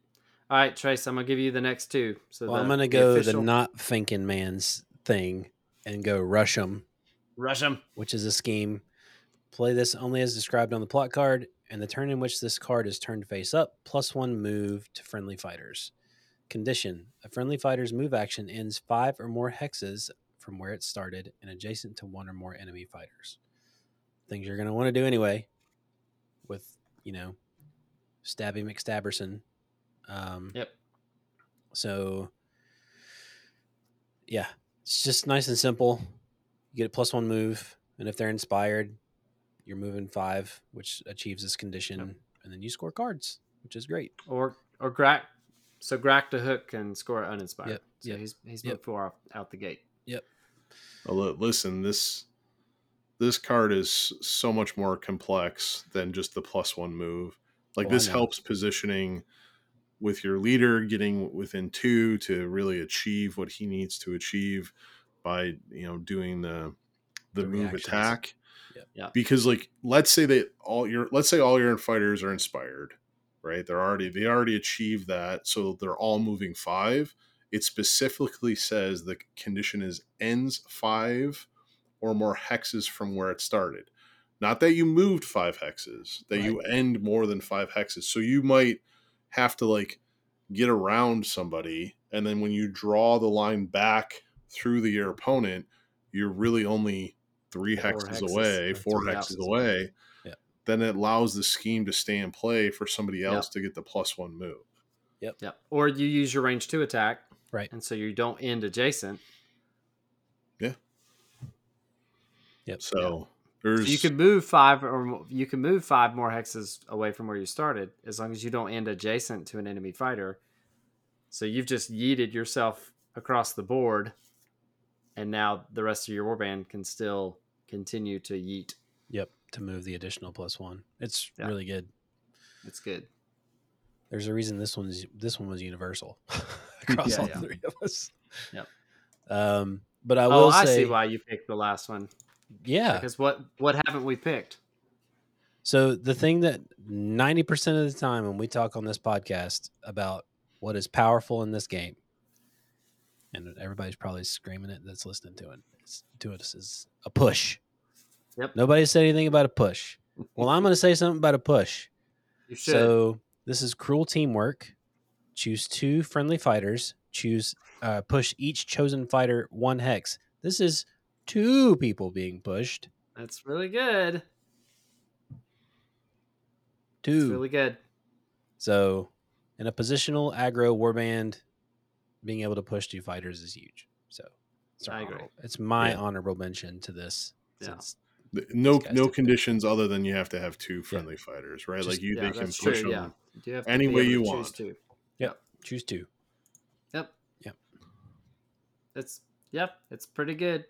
All right, Tres, I'm gonna give you the next two. So Well, the- I'm gonna the go official- the not thinking man's thing and go rush them. Rush them, which is a scheme. Play this only as described on the plot card, and the turn in which this card is turned face up, plus one move to friendly fighters. Condition: A friendly fighter's move action ends five or more hexes from where it started and adjacent to one or more enemy fighters. Things you're gonna want to do anyway. With you know, Stabby McStabberson. Um, Yep. So, yeah, it's just nice and simple. You get a plus one move, and if they're inspired, you're moving five, which achieves this condition, Yep. and then you score cards, which is great. Or or Grack. So Grack to hook can score uninspired. Yep, So yep, he's he's yep. moved four off, out the gate. Yep. Oh, li- listen, this this card is so much more complex than just the plus one move. Like Oh, this helps positioning with your leader getting within two to really achieve what he needs to achieve by you know doing the the, The move reactions. attack. Yep. Yeah. Because like let's say that all your let's say all your fighters are inspired, right? They're already they already achieved that, so they're all moving five it specifically says the condition is ends five or more hexes from where it started. Not that you moved five hexes, that you end more than five hexes. So you might have to like get around somebody, and then when you draw the line back through the, your opponent, you're really only three Four hexes, hexes, away, four hexes hexes. away. Yeah. Then it allows the scheme to stay in play for somebody Yeah. else to get the plus one move. Yep. Or you use your range two attack. Right. And so you don't end adjacent. Yeah. Yep. So So There's you could move five or you can move five more hexes away from where you started as long as you don't end adjacent to an enemy fighter. So you've just yeeted yourself across the board, and now the rest of your warband can still continue to yeet. Yep, to move the additional plus one. It's Yeah. really good. It's good. There's a reason this one's this one was universal across Yeah, all yeah. three of us. Yep. Um, but I will. oh, will I see why you picked the last one. yeah. Because what what haven't we picked? So the thing that ninety percent of the time when we talk on this podcast about what is powerful in this game, and everybody's probably screaming it that's listening to it it's, to us is a push. Yep. Nobody said anything about a push. Well, I'm going to say something about a push. You should. So this is cruel teamwork. Choose two friendly fighters. Choose uh, push each chosen fighter one hex. This is two people being pushed. That's really good. Two. It's really good. So, in a positional aggro warband, being able to push two fighters is huge. So, it's, I agree. it's my Yeah. honorable mention to this. Yeah. Since no no conditions other than you have to have two friendly fighters, right? Just- like you, Yeah, they can push true. them. Yeah. You have any way you to choose want. two. choose two. Yep. Yep. It's yep. It's pretty good.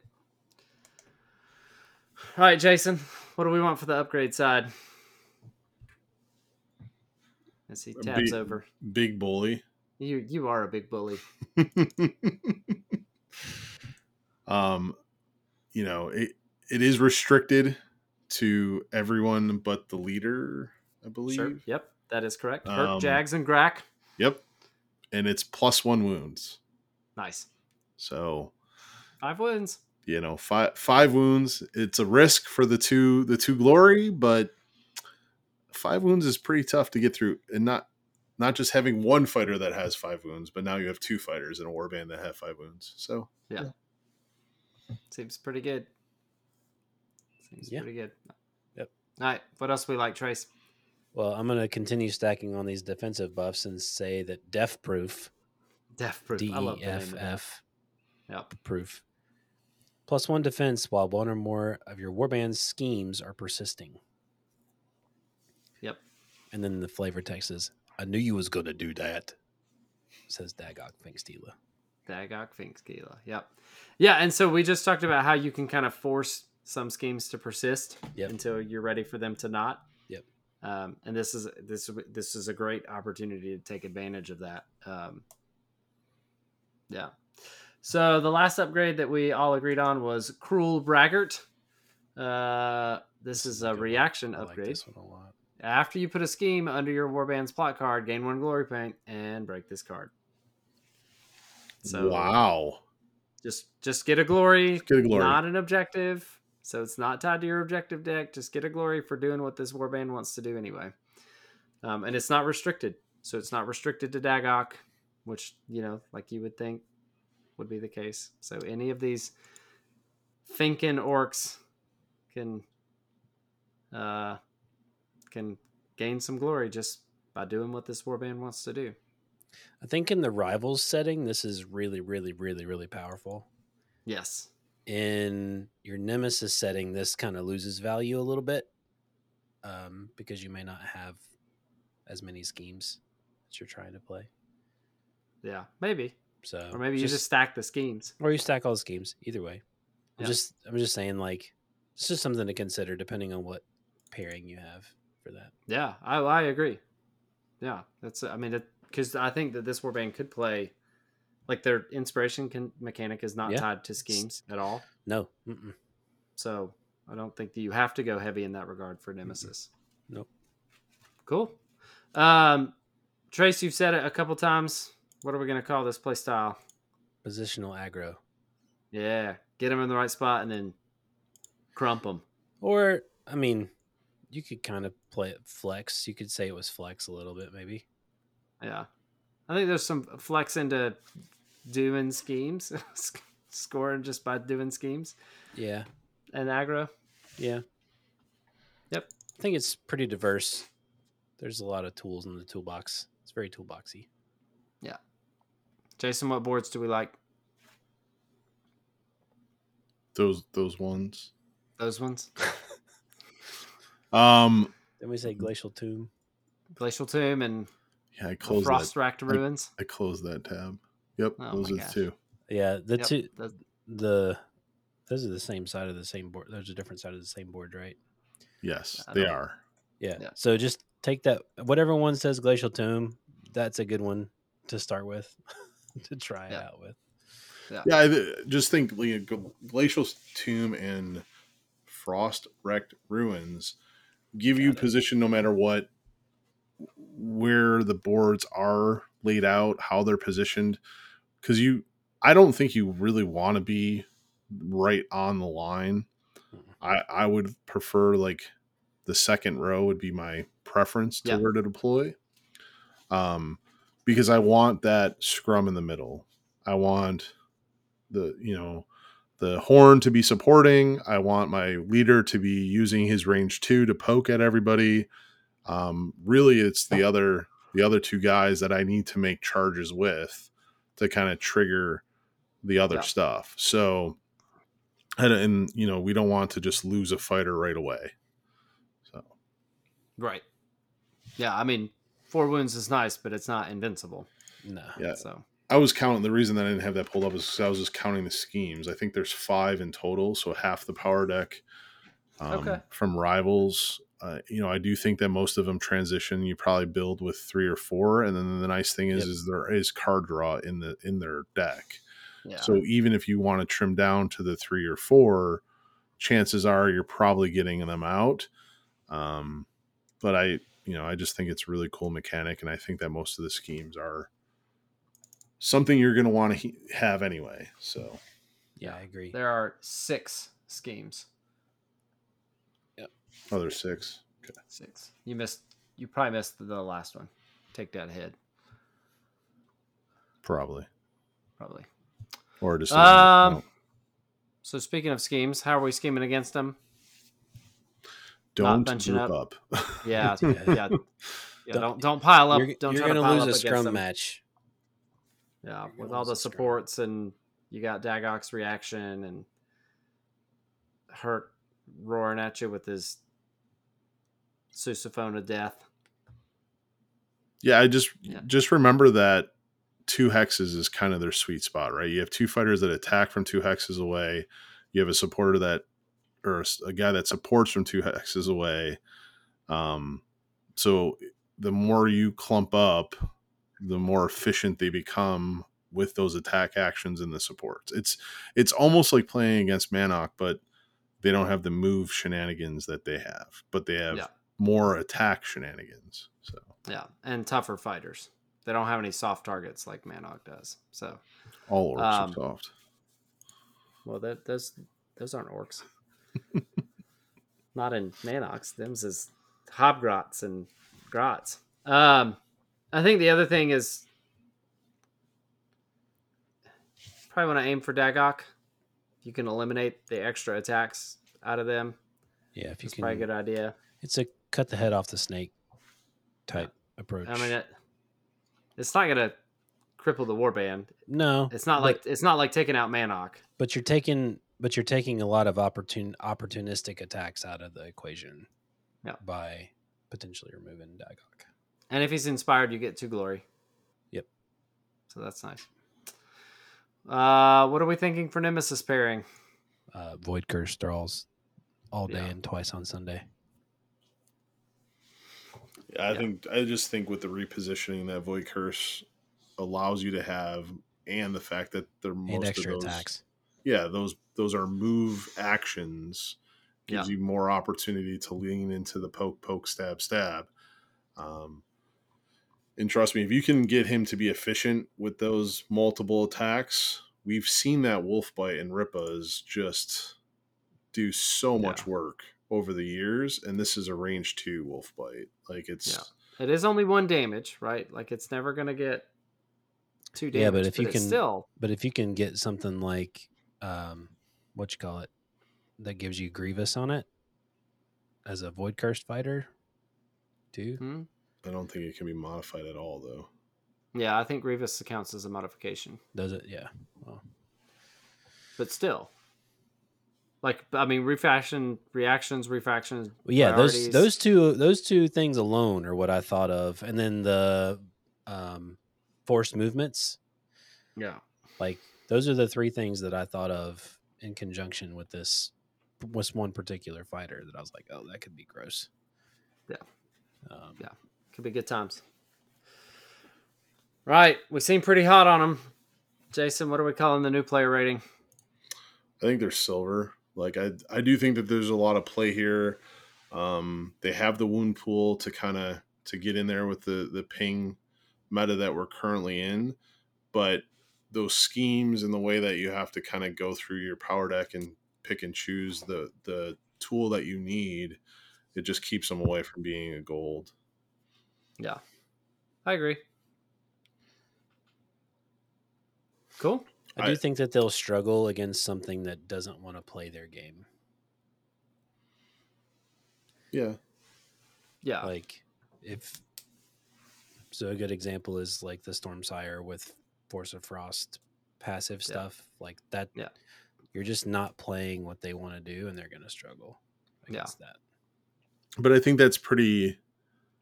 All right, Jason. What do we want for the upgrade side? As he A tabs big- over. Big bully. You you are a big bully. um, you know, it it is restricted to everyone but the leader, I believe. Sure. Yep. That is correct. Hurt, Um, Jags, and Grack. Yep. And it's plus one wounds. Nice. So Five wounds. you know, five five wounds. It's a risk for the two the two glory, but five wounds is pretty tough to get through, and not not just having one fighter that has five wounds, but now you have two fighters in a warband that have five wounds. So Yeah. Seems pretty good. Seems Yeah. pretty good. Yep. All right. What else we like, Tres? Well, I'm going to continue stacking on these defensive buffs and say that Def Proof, Death proof. D I love E the name F of that. F Yep. proof, plus one defense while one or more of your warband schemes are persisting. Yep. And then the flavor text is, I knew you was going to do that, says Daggok Finkstila. Daggok Finkskeela. Yep. Yeah, and so we just talked about how you can kind of force some schemes to persist Yep. until you're ready for them to not. Yep. Um, and this is this this is a great opportunity to take advantage of that. Um, yeah. So the last upgrade that we all agreed on was Cruel Braggart. Uh, this is a reaction I like upgrade. this one a lot. After you put a scheme under your warband's plot card, gain one glory point and break this card. So wow, just just get a glory, get a glory. not an objective. So it's not tied to your objective deck. Just get a glory for doing what this warband wants to do anyway. Um, and it's not restricted. So it's not restricted to Daggok, which, you know, like you would think would be the case. So any of these thinking orcs can uh can gain some glory just by doing what this warband wants to do. I think in the rivals setting, this is really, really, really, really powerful. Yes. In your nemesis setting, this kind of loses value a little bit um, because you may not have as many schemes that you're trying to play. Yeah, maybe. So, Or maybe you just stack the schemes. or you stack all the schemes. Either way, I'm Yeah. just I'm just saying like it's just something to consider depending on what pairing you have for that. Yeah, I, I agree. Yeah, that's I mean, because I think that this warband could play like their inspiration can, mechanic is not Yeah. tied to schemes at all. No, mm-mm. So I don't think that you have to go heavy in that regard for Nemesis. Nope. Cool. Um, Tres, you've said it a couple times. What are we gonna call this play style? positional aggro. Yeah, get them in the right spot and then crump them. Or I mean, you could kind of play it flex. You could say it was flex a little bit, maybe. Yeah, I think there's some flex into doing schemes, scoring just by doing schemes Yeah, and aggro. yeah. Yep. I think it's pretty diverse. There's a lot of tools in the toolbox. It's very toolboxy. Yeah. Jason, what boards do we like? those those ones. Those ones. Um, Then we say Glacial Tomb. Glacial Tomb and yeah, I the closed that. Frost Racked Ruins. I closed that tab. Yep, Oh those are the two. Yeah, the Yep, two the- the those are the same side of the same board. Those are different side of the same board, right? Yes, they don't- are. Yeah. Yeah. So just take that whatever one says Glacial Tomb, that's a good one to start with to try it out with. Yeah, I just think you know, Glacial Tomb and Frost Wrecked Ruins give you it. position no matter what, where the boards are laid out, how they're positioned. Because you, I don't think you really want to be right on the line. I I would prefer like the second row would be my preference to Yeah. where to deploy. Um, because I want that scrum in the middle. I want the you know the horn to be supporting. I want my leader to be using his range two to poke at everybody. Um, really, it's the other the other two guys that I need to make charges with to kind of trigger the other Yeah. stuff. So, and, and you know we don't want to just lose a fighter right away. So Right. Yeah, I mean, four wounds is nice, but it's not invincible. No. Yeah. So I was counting. The reason that I didn't have that pulled up is because I was just counting the schemes. I think there's five in total, so half the power deck um, Okay. from rivals. Uh, you know, I do think that most of them transition. You probably build with three or four, and then the nice thing is, Yep. is there is card draw in the in their deck. yeah. So even if you want to trim down to the three or four, chances are you're probably getting them out. Um, but I, you know, I just think it's a really cool mechanic, and I think that most of the schemes are something you're going to want to he- have anyway. So Yeah, I agree. there are six schemes. other six. Okay. Six. You missed. You probably missed the last one. Take that head, Probably. probably. Or just Um. So speaking of schemes, how are we scheming against them? don't bunching group up. up. Yeah, Yeah. yeah, yeah. Don't- Don't don't pile up. you're don't you're try to gonna lose a against scrum them. match. Yeah, You're with all the lose a supports and you got Daggok's reaction and Hurt roaring at you with his sousaphone of death. Yeah, I just Yeah. just remember that two hexes is kind of their sweet spot, right? You have two fighters that attack from two hexes away. You have a supporter that, or a guy that supports from two hexes away. Um, so the more you clump up, the more efficient they become with those attack actions and the supports. It's it's almost like playing against Mannok, but they don't have the move shenanigans that they have, but they have Yeah. more attack shenanigans. So. Yeah, and tougher fighters. They don't have any soft targets like Mannok does. So, All orcs Um, are soft. well, that those those aren't orcs. Not in Mannok's. Them's is hobgrots and grots. Um, I think the other thing is probably want to aim for Daggok. You can eliminate the extra attacks out of them. Yeah, if you can. It's probably a good idea. It's a cut the head off the snake type approach. I mean, it, it's not gonna cripple the warband. no, It's not but- like it's not like taking out Mannok. but you're taking but you're taking a lot of opportun opportunistic attacks out of the equation. Yeah. By potentially removing Daggok. And if he's inspired, you get two glory. Yep. So that's nice. Uh, what are we thinking for Nemesis pairing? Uh, Void Curse draws all day Yeah. and twice on Sunday. Yeah, I Yeah. think I just think with the repositioning that Void Curse allows you to have, and the fact that they're most and extra of those, attacks. yeah, those those are move actions, gives you more opportunity to lean into the poke, poke, stab, stab. Um, and trust me, if you can get him to be efficient with those multiple attacks, we've seen that wolf bite and Rippas just do so much Yeah. work over the years, and this is a range two wolf bite. Like it's Yeah. It is only one damage, right? Like it's never gonna get two damage. Yeah, but if you can- still But if you can get something like um what you call it that gives you Grievous on it as a Voidcursed fighter too. Hmm? I don't think it can be modified at all, though. yeah, I think Grievous counts as a modification, Does it? Yeah. Well, but still, Like I mean, refashion reactions, refractions. Well, yeah, those priorities. those two those two things alone are what I thought of, and then the um, forced movements. Yeah, Like those are the three things that I thought of in conjunction with this was one particular fighter that I was like, oh, that could be gross. Yeah. Um, Yeah. Could be good times. Right, we seem pretty hot on them. Jason, what are we calling the new player rating? I think they're silver. Like I, I do think that there's a lot of play here. Um, they have the wound pool to kind of to get in there with the the ping meta that we're currently in, but those schemes and the way that you have to kind of go through your power deck and pick and choose the the tool that you need, it just keeps them away from being a gold. Yeah, I agree. Cool. I do I- think that they'll struggle against something that doesn't want to play their game. Yeah, Yeah, Like if so a good example is like the Stormsire with Force of Frost passive Yeah. stuff. Like that Yeah. you're just not playing what they want to do and they're gonna struggle Yeah. against that. but I think that's pretty.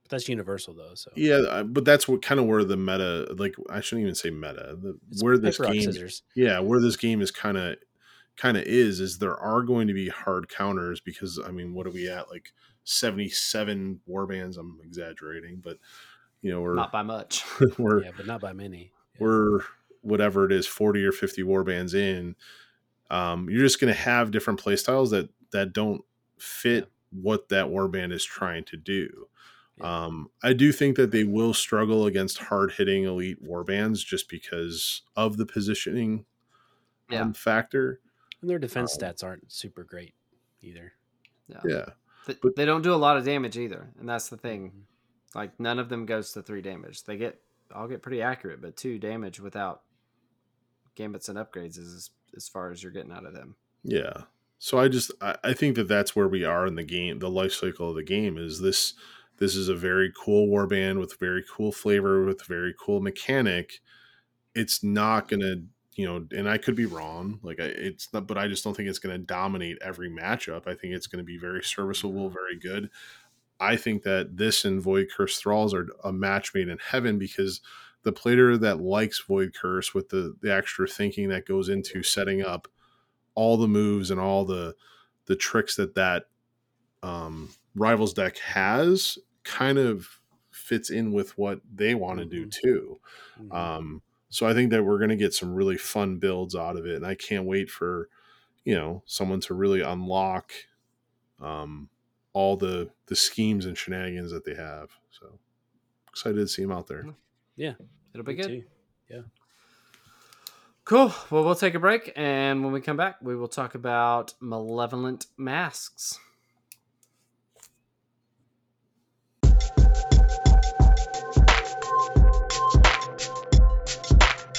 That's universal though, so Yeah, but that's what kind of where the meta. Like I shouldn't even say meta. The, where this game scissors. yeah where this game is kind of kind of is is there are going to be hard counters because i mean what are we at like 77 war bands i'm exaggerating but you know we're not by much. we're Yeah, but not by many. Yeah. we're whatever it is 40 or 50 war bands in um, you're just going to have different play styles that that don't fit what that war band is trying to do Yeah. um, i do think that they will struggle against hard hitting elite war bands just because of the positioning Yeah. um, factor and their defense um, stats aren't super great either. Yeah. yeah Th- but- they don't do a lot of damage either, and that's the thing. Mhm. Like none of them goes to three damage. They get all get pretty accurate, but two damage without gambits and upgrades is as, as far as you're getting out of them. Yeah. So I just I, I think that that's where we are in the game, the life cycle of the game is this this is a very cool warband with very cool flavor with very cool mechanic. It's not going to, you know, and I could be wrong, like I, it's not but I just don't think it's going to dominate every matchup. I think it's going to be very serviceable, very good. I think that this and Voidcursed Thralls are a match made in heaven because the player that likes Void Curse with the the extra thinking that goes into setting up all the moves and all the the tricks that that um, rivals deck has kind of fits in with what they want to do Mhm. too. Mhm. Um, so I think that we're going to get some really fun builds out of it, and I can't wait for you know someone to really unlock um, all the the schemes and shenanigans that they have. So excited to see them out there. Yeah, it'll be Me good. too. Cool. Well, we'll take a break, and when we come back, we will talk about malevolent masks.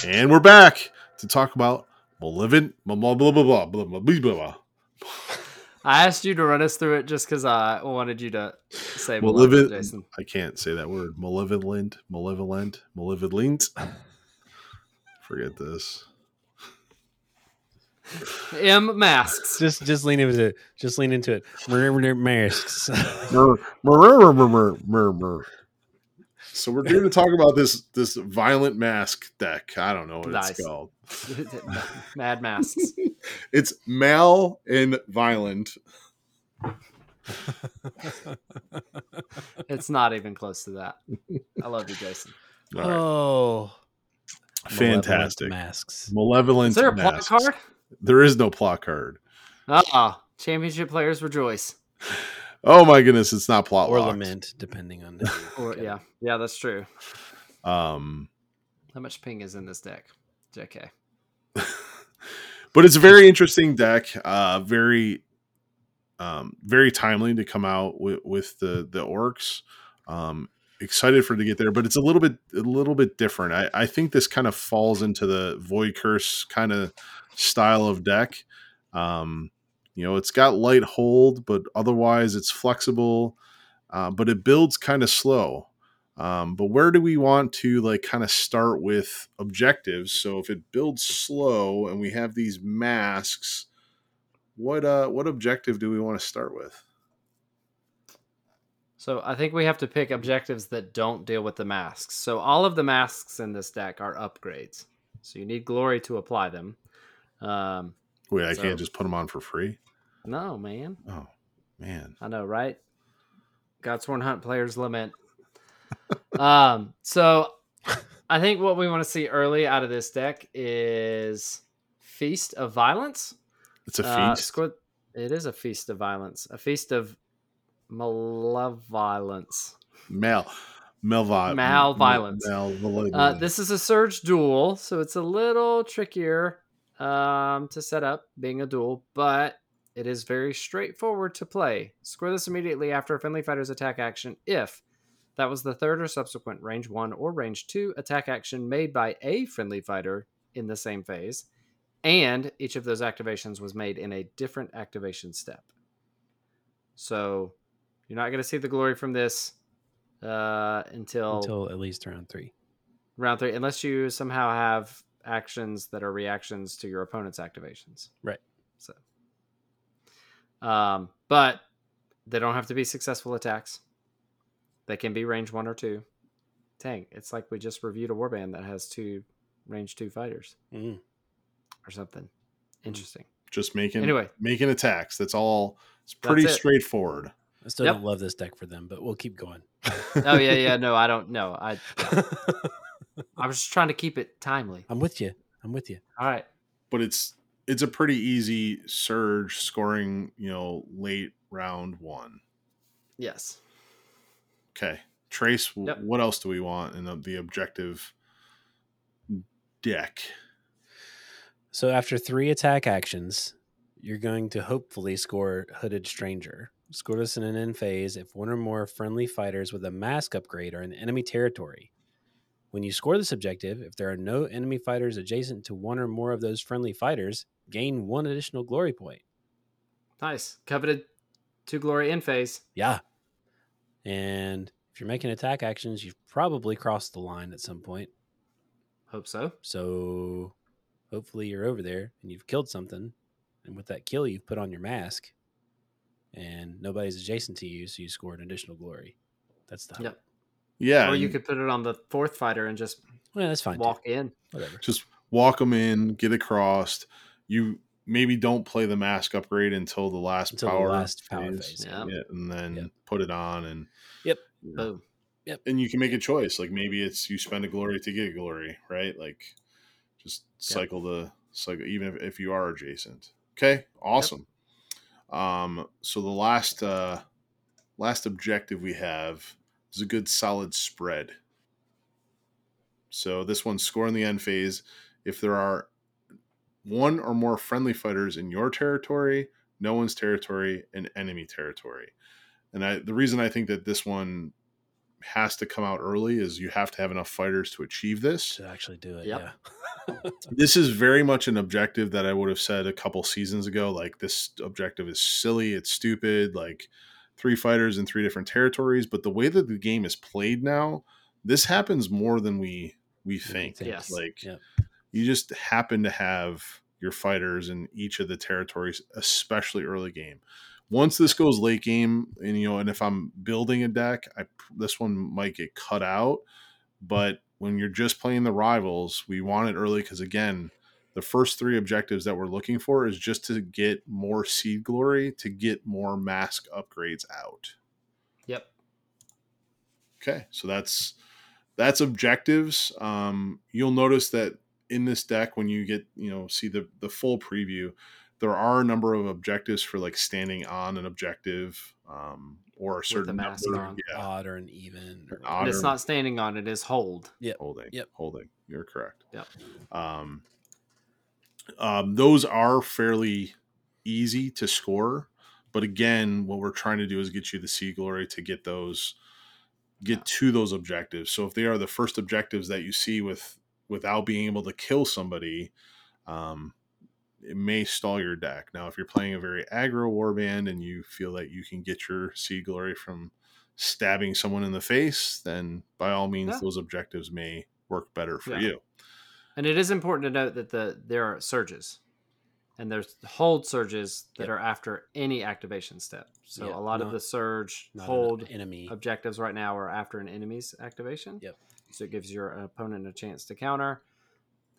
And we're back to talk about malevolent blah blah blah blah blah blah blah blah. blah. I asked you to run us through it just because I wanted you to say Malevolent. malevolent, Jason. I can't say that word. Malevolent, malevolent, malevolent. Forget this. M masks. Just just lean into it. Just lean into it. Masks. Mur- mur- mur- mur- mur- mur- mur. So we're here to talk about this this violent mask deck. I don't know what Nice. it's called. Mad masks. It's mal and violent. It's not even close to that. I love you, Jason. All right. oh, Fantastic. Malevolent masks. Malevolent. Is there a plot card? There is no plot card. Ah, championship players rejoice. Oh my goodness, it's not plot or locked. lament, depending on. how you Or yeah, yeah, that's true. Um, How much ping is in this deck? JK. but it's a very interesting deck. Uh, very, um, very timely to come out with, with the the orcs. Um, excited for it to get there, but it's a little bit a little bit different. I, I think this kind of falls into the Voidcursed kind of style of deck. Um, you know, it's got light hold, but otherwise it's flexible. Uh, but it builds kind of slow. Um, but where do we want to like kind of start with objectives? So if it builds slow and we have these masks, what uh what objective do we want to start with? So I think we have to pick objectives that don't deal with the masks. So all of the masks in this deck are upgrades. So you need glory to apply them. Um, Wait, I So- can't just put them on for free. no, man. Oh man, I know, right? Godsworn Hunt players lament. um, so I think what we want to see early out of this deck is Feast of Violence. it's a Uh, feast. it is a feast of violence, a feast of malevolence. Mal, malvi- Malviolence. Mal, Uh, this is a surge duel, so it's a little trickier um, to set up, being a duel, but it is very straightforward to play. Score this immediately after a friendly fighter's attack action if that was the third or subsequent range 1 or range 2 attack action made by a friendly fighter in the same phase, and each of those activations was made in a different activation step. So you're not going to see the glory from this uh, until until at least round three. round three, unless you somehow have actions that are reactions to your opponent's activations. Right. So, um, but they don't have to be successful attacks. They can be range one or two. Dang, it's like we just reviewed a warband that has two range two fighters Mm. or something. Interesting. just making Anyway. making attacks. That's all. It's pretty it. straightforward. I still Yep. don't love this deck for them, but we'll keep going. Oh yeah, yeah. No, I don't know. I I was just trying to keep it timely. I'm with you. I'm with you. All right. but it's it's a pretty easy surge scoring. You know, late round one. Yes. Okay, Tres. Yep. What else do we want in the, the objective deck? So after three attack actions, you're going to hopefully score Hooded Stranger. Score this in an end phase if one or more friendly fighters with a mask upgrade are in enemy territory. When you score this objective, if there are no enemy fighters adjacent to one or more of those friendly fighters, gain one additional glory point. Nice. Coveted two glory in phase. Yeah. And if you're making attack actions, you've probably crossed the line at some point. Hope so. So hopefully you're over there and you've killed something. And with that kill, you've put on your mask and nobody's adjacent to you. So you score an additional glory. That's the hope. Yep. Yeah, or you could put it on the fourth fighter and just yeah, that's fine. too. walk in. Whatever. just walk them in, get across. You maybe don't play the mask upgrade until the last Until the power last power phase, Yeah. Yeah, and then Yep. put it on and Yep. Boom. and you can make a choice. Like maybe it's you spend a glory to get a glory, right? Like just cycle the cycle, even if, if you are adjacent. Okay, awesome. Um, so the last uh, last objective we have is a good solid spread. So this one's score in the end phase. If there are one or more friendly fighters in your territory, no one's territory, and enemy territory. And I, the reason I think that this one has to come out early is you have to have enough fighters to achieve this. To actually do it. Yep. Yeah. This is very much an objective that I would have said a couple seasons ago. Like this objective is silly, it's stupid. Like three fighters in three different territories. But the way that the game is played now, this happens more than we we think. think. Yes. Like Yep. you just happen to have your fighters in each of the territories, especially early game. Once this goes late game, and you know, and if I'm building a deck, I this one might get cut out. But when you're just playing the rivals, we want it early because again, the first three objectives that we're looking for is just to get more seed glory to get more mask upgrades out. Yep. Okay, so that's that's objectives. Um, you'll notice that in this deck, when you get you know see the the full preview, there are a number of objectives for like standing on an objective um, or a certain mask number. on. Yeah, Odd or an even. Or, Odd And it's or- not standing on it is hold. Yeah, holding. Yep. holding. You're correct. Yep. Um, um, those are fairly easy to score, but again, what we're trying to do is get you the sea glory to get those, get to those objectives. So if they are the first objectives that you see with without being able to kill somebody, um, it may stall your deck. Now, if you're playing a very aggro warband and you feel that you can get your sea glory from stabbing someone in the face, then by all means, Yeah. those objectives may work better for Yeah. you. And it is important to note that the there are surges. and there's hold surges that Yep. are after any activation step. So Yeah, a lot of the surge hold enemy. objectives right now are after an enemy's activation. Yep. So it gives your opponent a chance to counter.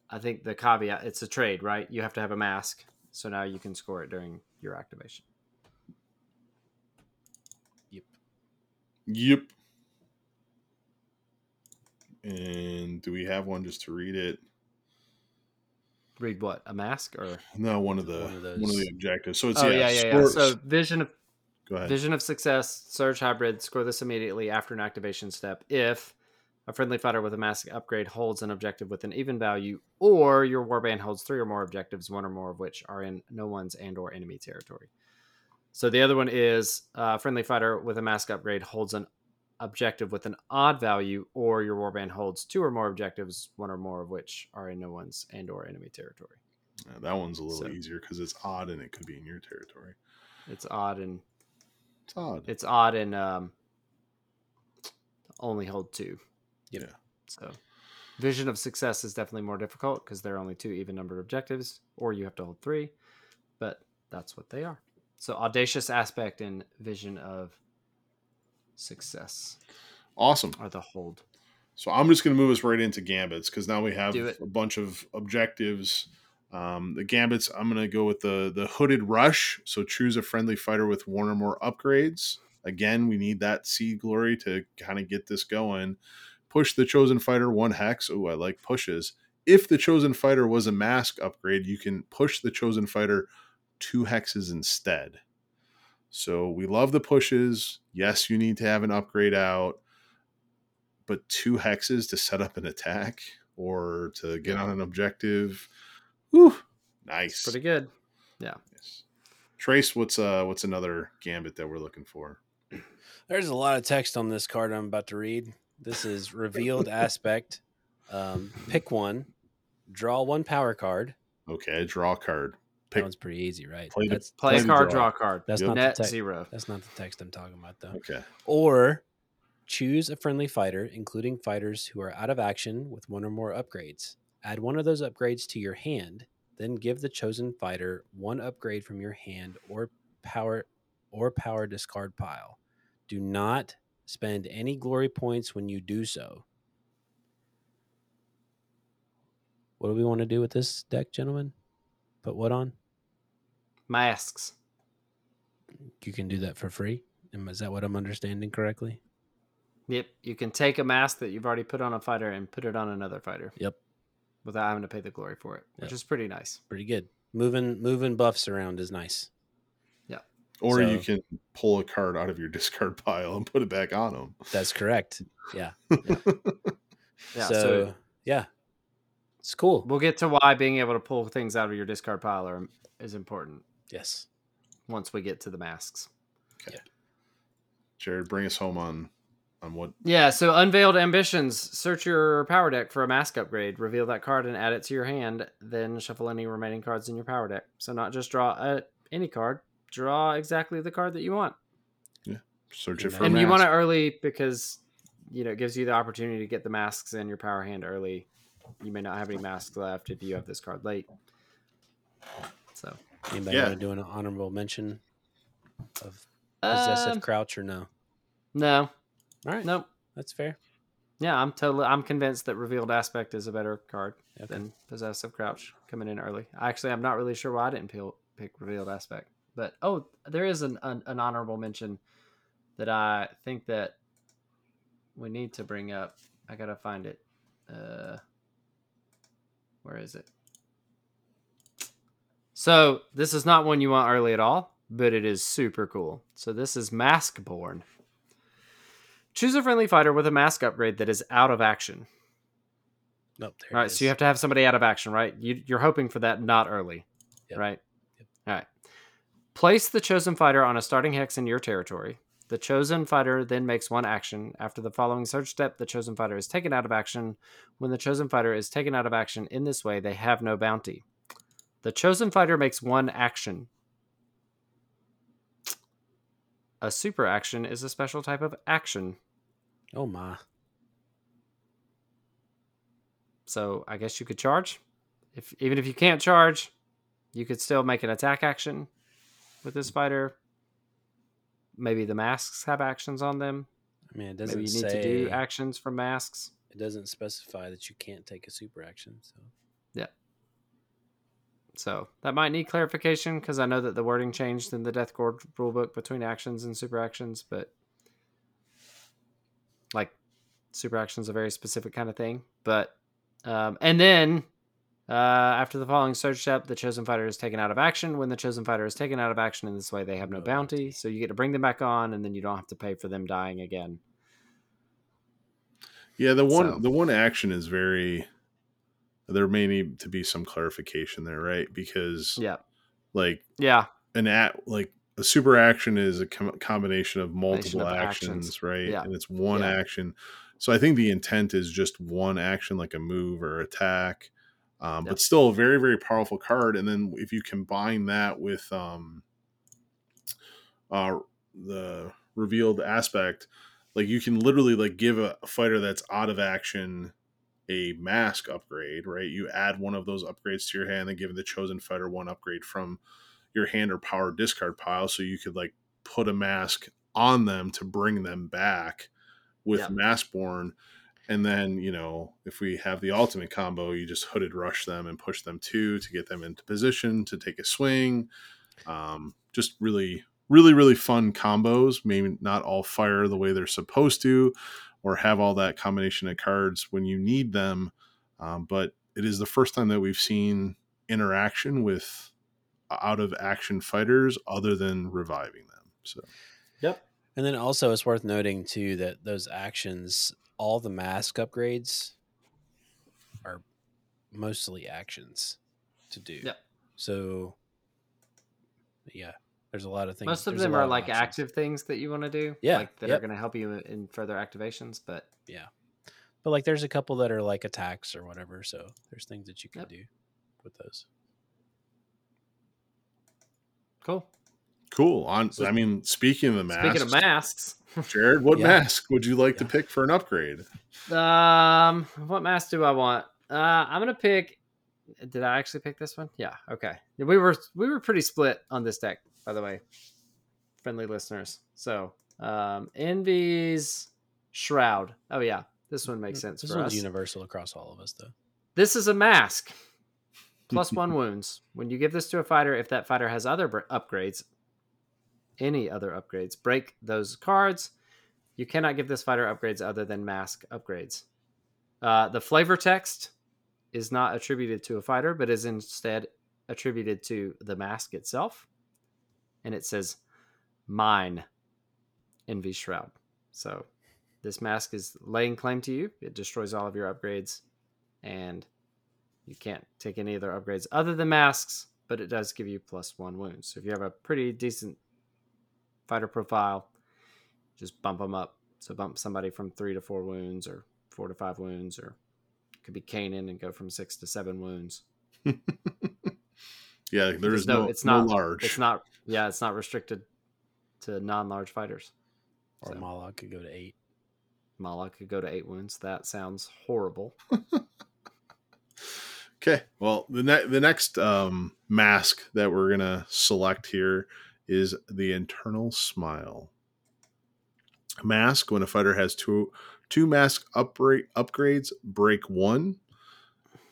I think the caveat it's a trade, right? You have to have a mask, so now you can score it during your activation. Yep. Yep. And do we have one just to read it? Read what? A mask or No, one of the One one of of, the objectives. So it's Oh yeah, yeah, yeah, yeah. So vision of go ahead. Vision of Success, Surge Hybrid, score this immediately after an activation step if a friendly fighter with a mask upgrade holds an objective with an even value, or your warband holds three or more objectives, one or more of which are in no one's and or enemy territory. So the other one is uh, friendly fighter with a mask upgrade holds an objective with an odd value, or your warband holds two or more objectives, one or more of which are in no one's and or enemy territory. Yeah, that one's a little So- easier because it's odd and it could be in your territory. It's odd and It's odd. it's odd and um, only hold two. You yeah. So, vision of success is definitely more difficult because there are only two even numbered objectives, or you have to hold three, but that's what they are. So, audacious aspect and vision of success Awesome. are the hold. So I'm just going to move us right into gambits because now we have a bunch of objectives. Um, the gambits, I'm going to go with the the hooded rush. So choose a friendly fighter with one or more upgrades. Again, we need that seed glory to kind of get this going. Push the chosen fighter one hex. Oh, I like pushes. If the chosen fighter was a mask upgrade, you can push the chosen fighter two hexes instead. So we love the pushes. Yes, you need to have an upgrade out but two hexes to set up an attack or to get on an objective. Whew, nice. Pretty good. Yes. Tres, what's uh what's another gambit that we're looking for? There's a lot of text on this card I'm about to read. This is revealed aspect. Um, pick one, draw one power card. Okay, draw a card. That one's pretty easy, right? Play the- that's Play a card, draw. draw a card. that's Yep. not the Net text. zero. That's not the text I'm talking about though. okay. Or choose a friendly fighter, including fighters who are out of action with one or more upgrades. Add one of those upgrades to your hand, then give the chosen fighter one upgrade from your hand or power or power discard pile. Do not spend any glory points when you do so. What do we want to do with this deck, gentlemen? Put what on? Masks. You can do that for free. Is that what I'm understanding correctly? Yep. You can take a mask that you've already put on a fighter and put it on another fighter Yep. without having to pay the glory for it, which is pretty nice. Pretty good. Moving moving buffs around is nice. Yeah. Or you can pull a card out of your discard pile and put it back on them. That's correct. Yeah. Yeah. so, so yeah, it's cool. We'll get to why being able to pull things out of your discard pile are, is important yes. once we get to the masks. Yeah. Jerod, bring us home on on what Yeah, so unveiled ambitions. Search your power deck for a mask upgrade. Reveal that card and add it to your hand. Then shuffle any remaining cards in your power deck. So not just draw a, any card, draw exactly the card that you want. Yeah. Search it for. and you mask. want it early because you know it gives you the opportunity to get the masks in your power hand early. You may not have any masks left if you have this card late. So Anybody Yeah. want to do an honorable mention of possessive Um, crouch or no? no, All right. nope. That's fair. Yeah, I'm totally. I'm convinced that revealed aspect is a better card Okay. than possessive crouch coming in early. Actually, I'm not really sure why I didn't peel, pick revealed aspect. But oh, there is an, an an honorable mention that I think that we need to bring up. I gotta find it. Uh, where is it? So this is not one you want early at all, but it is super cool. So this is Maskborn. Choose a friendly fighter with a mask upgrade that is out of action. Nope. There All right, so you have to have somebody out of action, right? You, you're hoping for that not early, Yep. right? Yep. All right. Place the chosen fighter on a starting hex in your territory. The chosen fighter then makes one action. After the following search step, the chosen fighter is taken out of action. When the chosen fighter is taken out of action in this way, they have no bounty. The chosen fighter makes one action. A super action is a special type of action. Oh my. So I guess you could charge. If even if you can't charge, you could still make an attack action with this fighter. Maybe the masks have actions on them. I mean, it doesn't Maybe you need to do actions from masks. it doesn't specify that you can't take a super action. So So that might need clarification because I know that the wording changed in the Deathgorge rulebook between actions and super actions, but like super actions are a very specific kind of thing. But um, and then uh, after the following search step, the chosen fighter is taken out of action. When the chosen fighter is taken out of action in this way, they have no No bounty, bounty. so you get to bring them back on, and then you don't have to pay for them dying again. Yeah, the one So- the one action is very. There may need to be some clarification there, right? Because Yeah, like yeah, an at like a super action is a com- combination of Combination multiple of actions, actions. right? Yeah. And it's one Yeah. action. So I think the intent is just one action, like a move or attack, um, Yep. but still a very very powerful card. And then if you combine that with um, uh, the revealed aspect, like you can literally like give a fighter that's out of action a mask upgrade, right? You add one of those upgrades to your hand and give the chosen fighter one upgrade from your hand or power discard pile. So you could like put a mask on them to bring them back with Yeah. Maskborn. And then, you know, if we have the ultimate combo, you just hooded rush them and push them two to get them into position to take a swing. Um, just really, really, really fun combos. Maybe not all fire the way they're supposed to, or have all that combination of cards when you need them. Um, but it is the first time that we've seen interaction with out of action fighters other than reviving them. So yep, And then also it's worth noting too that those actions, all the mask upgrades are mostly actions to do. Yep. So yeah, there's a lot of things. Most of them are of like options. active things that you want to do, Yeah, like that yep. are going to help you in, in further activations. But yeah, But like there's a couple that are like attacks or whatever, so there's things that you can Yep. do with those. cool. cool. On So- I mean, speaking of the masks, Speaking of masks, Jerod, what Yeah. mask would you like to pick for an upgrade? um, what mask do I want? Uh, I'm gonna pick. Did I actually pick this one? Yeah. Okay. We were we were pretty split on this deck, by the way, friendly listeners. So, um, Envy's Shroud. Oh yeah, this one makes sense Mm, This for one's us. universal across all of us though. This is a mask. Plus one wounds. When you give this to a fighter, if that fighter has other br- upgrades, any other upgrades, break those cards. You cannot give this fighter upgrades other than mask upgrades. Uh, the flavor text is not attributed to a fighter, but is instead attributed to the mask itself. And it says, Mine, Envy Shroud. So this mask is laying claim to you. It destroys all of your upgrades and you can't take any other upgrades other than masks, but it does give you plus one wounds. So if you have a pretty decent fighter profile, just bump them up. So bump somebody from three to four wounds, or four to five wounds, or it could be Kainan and go from six to seven wounds. Yeah, there is is no, it's no not large. It's not. Yeah, it's not restricted to non-large fighters. Or So. Mollog could go to eight. Mala could go to eight wounds. That sounds horrible. Okay. Well, the ne- the next um, mask that we're gonna select here is the internal smile. Mask when a fighter has two two mask upgrade upgrades, break one,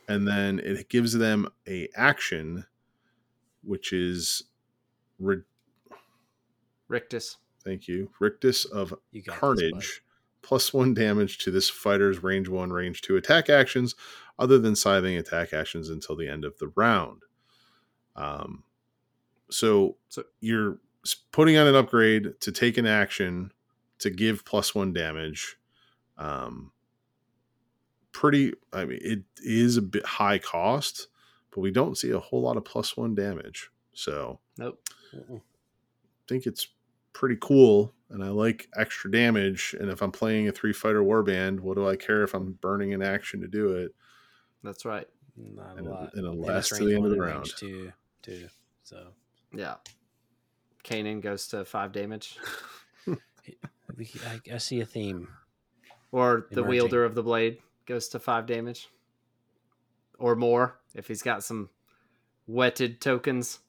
and then it gives them a action, which is Rictus. thank you rictus of You. Carnage, plus one damage to this fighter's range one, range two attack actions, other than scything attack actions until the end of the round. Um, so, So- you're putting on an upgrade to take an action to give plus one damage. Um, pretty, I mean, it is a bit high cost, but we don't see a whole lot of plus one damage. So, Nope. Mm-mm. think it's pretty cool and I like extra damage. And if I'm playing a three fighter warband, what do I care if I'm burning an action to do it? That's right. Not And a it- lot. and it And lasts to the range end of the round. range Two, two. So Yeah. Kainan goes to five damage. I, I see a theme. Or the Emerging. wielder of the blade goes to five damage. Or more if he's got some wetted tokens.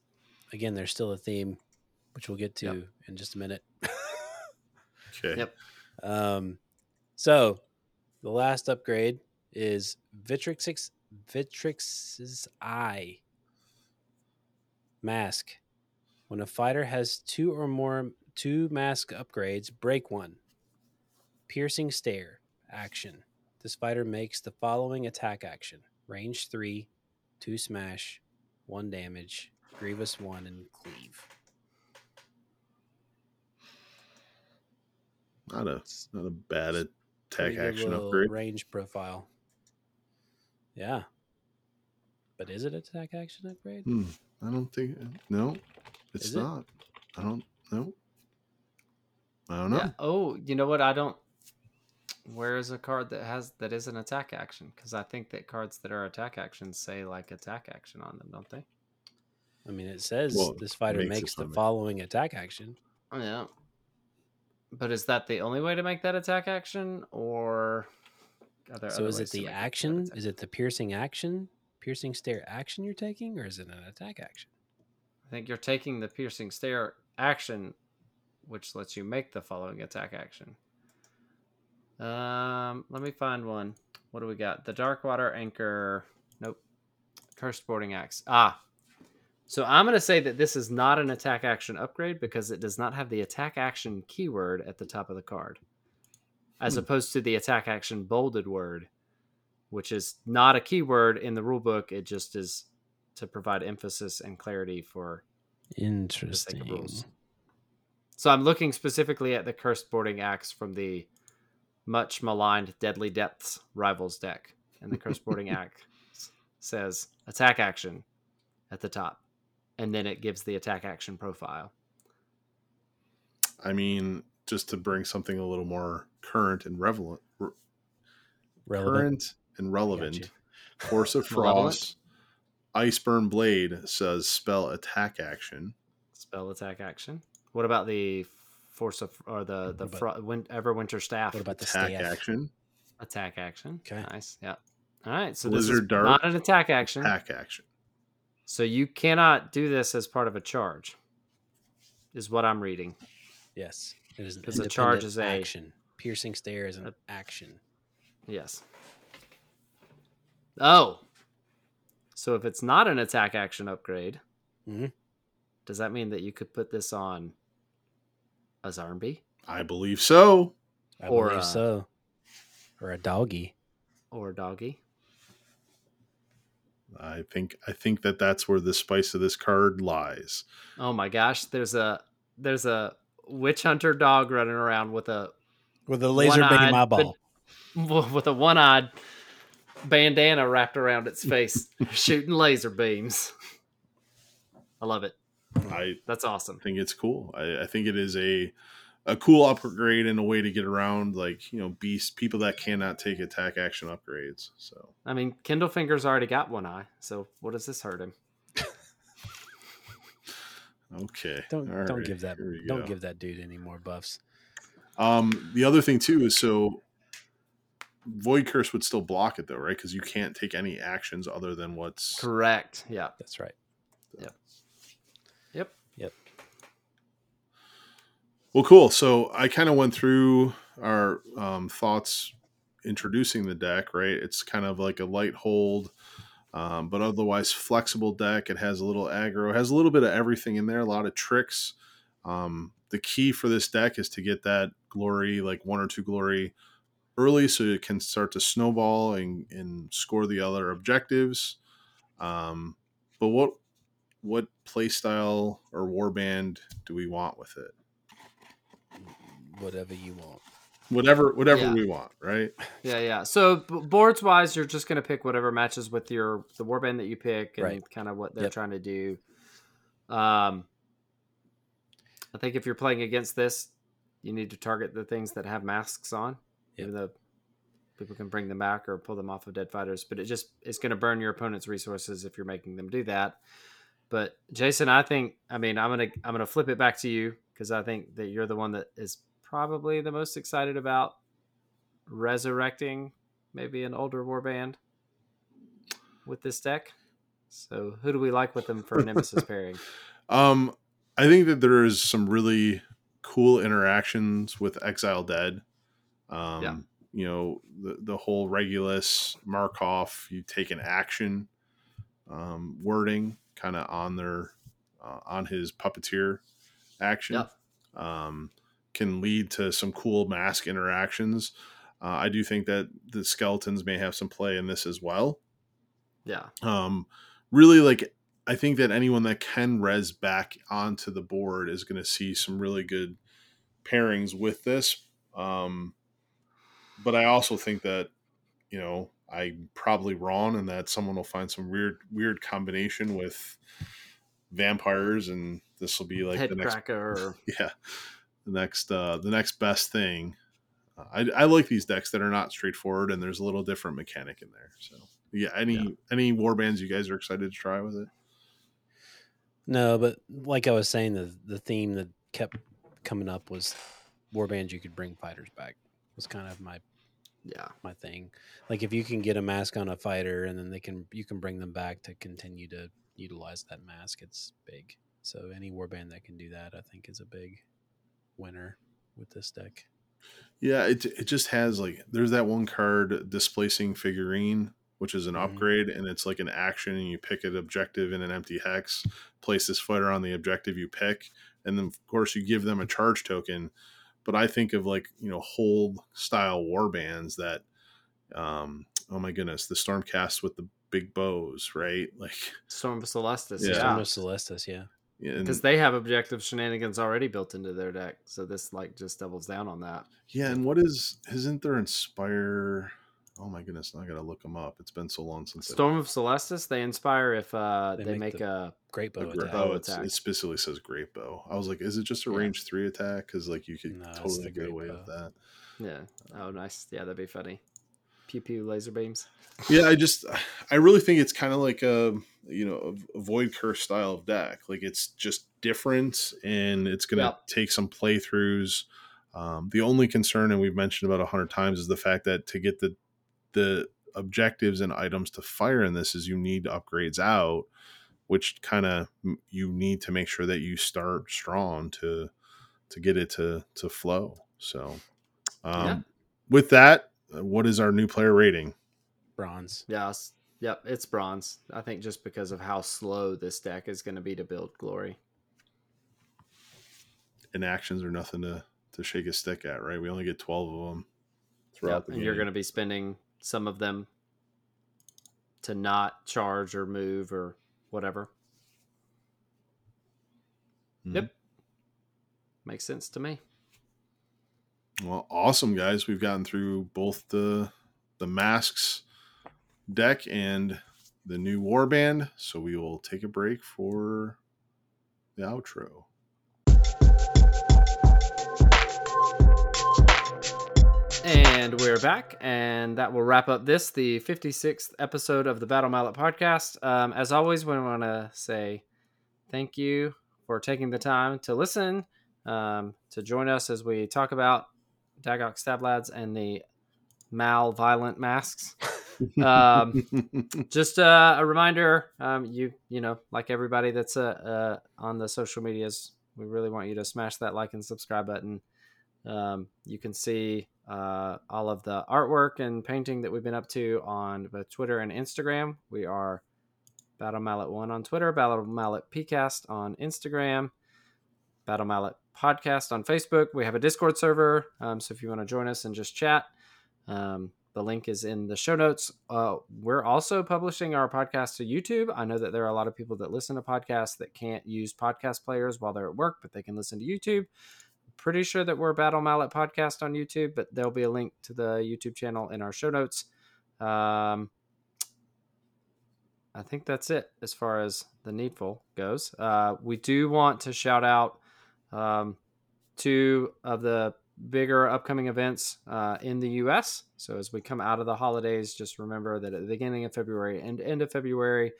Again, there's still a theme, which we'll get to Yep. in just a minute. Okay. Yep. Um, so the last upgrade is Vitrix's Vitrix's Eye mask. When a fighter has two or more two mask upgrades, break one. Piercing stare action. This fighter makes the following attack action: range three, two smash, one damage, grievous one, and cleave. Not a not a bad attack Pretty action upgrade. range profile. Yeah. But is it attack action upgrade? Hmm. I don't think no, it's Is it? not. I don't know. I don't know. Yeah. Oh, you know what? I don't. Where is a card that has that is an attack action? Because I think that cards that are attack actions say like attack action on them, don't they? I mean, it says Well, this fighter makes makes the from following attack action. Oh, yeah. But is that the only way to make that attack action, or are there So other is it ways to the action? Is it the piercing action? Piercing stare action you're taking, or is it an attack action? I think you're taking the piercing stare action, which lets you make the following attack action. Um, let me find one. What do we got? The Darkwater Anchor. Nope. Cursed Boarding Axe. Ah. So I'm going to say that this is not an attack action upgrade because it does not have the attack action keyword at the top of the card, as Hmm. opposed to the attack action bolded word, which is not a keyword in the rulebook. It just is to provide emphasis and clarity for Interesting. rules. So I'm looking specifically at the Cursed Boarding Axe from the much maligned Deadly Depths Rivals deck. And the Cursed Boarding Axe says attack action at the top. And then it gives the attack action profile. I mean, just to bring something a little more current and relevant, re- Relevant. current and relevant. Gotcha. Force of Malevolent? Frost, Iceburn Blade says spell attack action. Spell attack action. What about the Force of or the the What fro- win, Everwinter Staff What about the Attack staff? action. attack action? Okay. Nice. Yeah. All right. So this is Blizzard Dart. not an attack action. Attack action. So you cannot do this as part of a charge. Is what I'm reading. Yes. It is an 'Cause the charge independent is a- action. Piercing stare is an a- action. Yes. Oh. So if it's not an attack action upgrade, Mhm. does that mean that you could put this on a Zarnby I believe so. I Or, believe uh, so. Or a doggy. or a Doggy? I think I think that that's where the spice of this card lies. Oh my gosh, there's a there's a witch hunter dog running around with a With a laser beam one-eyed, eyeball. with a one-eyed bandana wrapped around its face, shooting laser beams. I love it. I That's awesome. I think it's cool. I, I think it is a a cool upgrade and a way to get around like you know beast people that cannot take attack action upgrades. So I mean, Kindle Fingers already got one eye, so what does this hurt him? okay, Don't All don't right, give that don't go. give that dude any more buffs. Um, the other thing too is so Voidcursed would still block it though, right? Because you can't take any actions other than what's Correct. Yeah. That's right. Yep. Yep. Well, cool. So I kind of went through our um, thoughts introducing the deck, right? It's kind of like a light hold, um, but otherwise flexible deck. It has a little aggro, has a little bit of everything in there, a lot of tricks. Um, the key for this deck is to get that glory, like one or two glory early, so it can start to snowball and, and score the other objectives. Um, but what what play style or warband do we want with it? Whatever you want. whatever whatever Yeah. we want right Yeah, yeah. So b- boards wise, you're just gonna pick whatever matches with your the warband that you pick and Right. kind of what they're Yep. trying to do. Um, I think if you're playing against this, you need to target the things that have masks on, Yep. even though people can bring them back or pull them off of dead fighters. But it just it's gonna burn your opponent's resources if you're making them do that. But Jason, I think I mean I'm gonna I'm gonna flip it back to you because I think that you're the one that is probably the most excited about resurrecting maybe an older warband with this deck. So who do we like with them for a Nemesis pairing? Um, I think that there is some really cool interactions with Exiled Dead. Um, Yeah. You know, the, the whole Regulus Markov, you take an action um, wording kind of on their, uh, on his puppeteer action Yep. um, can lead to some cool mask interactions. Uh, I do think that the skeletons may have some play in this as well Yeah. um really like i think that anyone that can res back onto the board is going to see some really good pairings with this um but i also think that you know i'm probably wrong and that someone will find some weird weird combination with vampires and this will be like Head the next. Or, yeah the next uh the next best thing Uh, I, I like these decks that are not straightforward and there's a little different mechanic in there so yeah any Yeah. any war bands you guys are excited to try with it No, but like I was saying, the the theme that kept coming up was warbands. You could bring fighters back. Was kind of my yeah. my thing. Like if you can get a mask on a fighter, and then they can you can bring them back to continue to utilize that mask. It's big. So any warband that can do that, I think, is a big winner with this deck. yeah it, it just has like there's that one card displacing figurine which is an Mhm. upgrade and it's like an action and you pick an objective in an empty hex place this fighter on the objective you pick and then of course you give them a charge token but i think of like you know hold style war bands that um oh my goodness the stormcast with the big bows right like Storm of Celestus. Yeah. Storm of Celestus, yeah. And, Because they have objective shenanigans already built into their deck. So this like just doubles down on that. yeah and what is isn't there inspire oh my goodness now i gotta look them up it's been so long since Storm of Celestus, they inspire if uh, They they, make make, the- a Great bow A gra- attack. bow oh, it's, attack. it specifically says great bow. I was like, is it just a Yeah. range three attack? Because like you could No, totally get away bow. with that. yeah. Oh, nice. Yeah, that'd be funny. Pew pew laser beams. Yeah, I just I really think it's kind of like a you know a, Voidcursed style of deck. Like it's just different and it's gonna Yep. take some playthroughs. Um, the only concern, and we've mentioned about a hundred times, is the fact that to get the the objectives and items to fire in this is you need upgrades out, which kind of you need to make sure that you start strong to to get it to to flow. So, um, Yeah. with that, what is our new player rating? Bronze. Yes. Yep. It's bronze. I think just because of how slow this deck is going to be to build glory. and actions are nothing to to shake a stick at, right? We only get twelve of them Yep. throughout the And you're going to be spending some of them to not charge or move or whatever. Mhm. Yep. Makes sense to me. Well, awesome, guys. We've gotten through both the the masks deck and the new warband, so we will take a break for the outro. And we're back, and that will wrap up this, the 56th episode of the Battle Mallet podcast. Um, as always, we want to say thank you for taking the time to listen, um, to join us as we talk about Daggok Stab-Ladz and the mal violent masks. Um, just uh, a reminder, um, you you know, like everybody that's uh, uh, on the social medias, we really want you to smash that like and subscribe button. Um, you can see uh, all of the artwork and painting that we've been up to on both Twitter and Instagram. We are Battle Mallet One on Twitter, Battle Mallet PCast on Instagram, Battle Mallet Podcast on Facebook. We have a Discord server, um, so if you want to join us and just chat, um, the link is in the show notes. Uh, we're also publishing our podcast to YouTube. I know that there are a lot of people that listen to podcasts that can't use podcast players while they're at work, but they can listen to YouTube pretty sure that we're Battle Mallet Podcast on YouTube, but there'll be a link to the YouTube channel in our show notes. Um, I think that's it as far as the needful goes. Uh, we do want to shout out um, two of the bigger upcoming events uh, in the U.S. So as we come out of the holidays, just remember that at the beginning of February and end of February,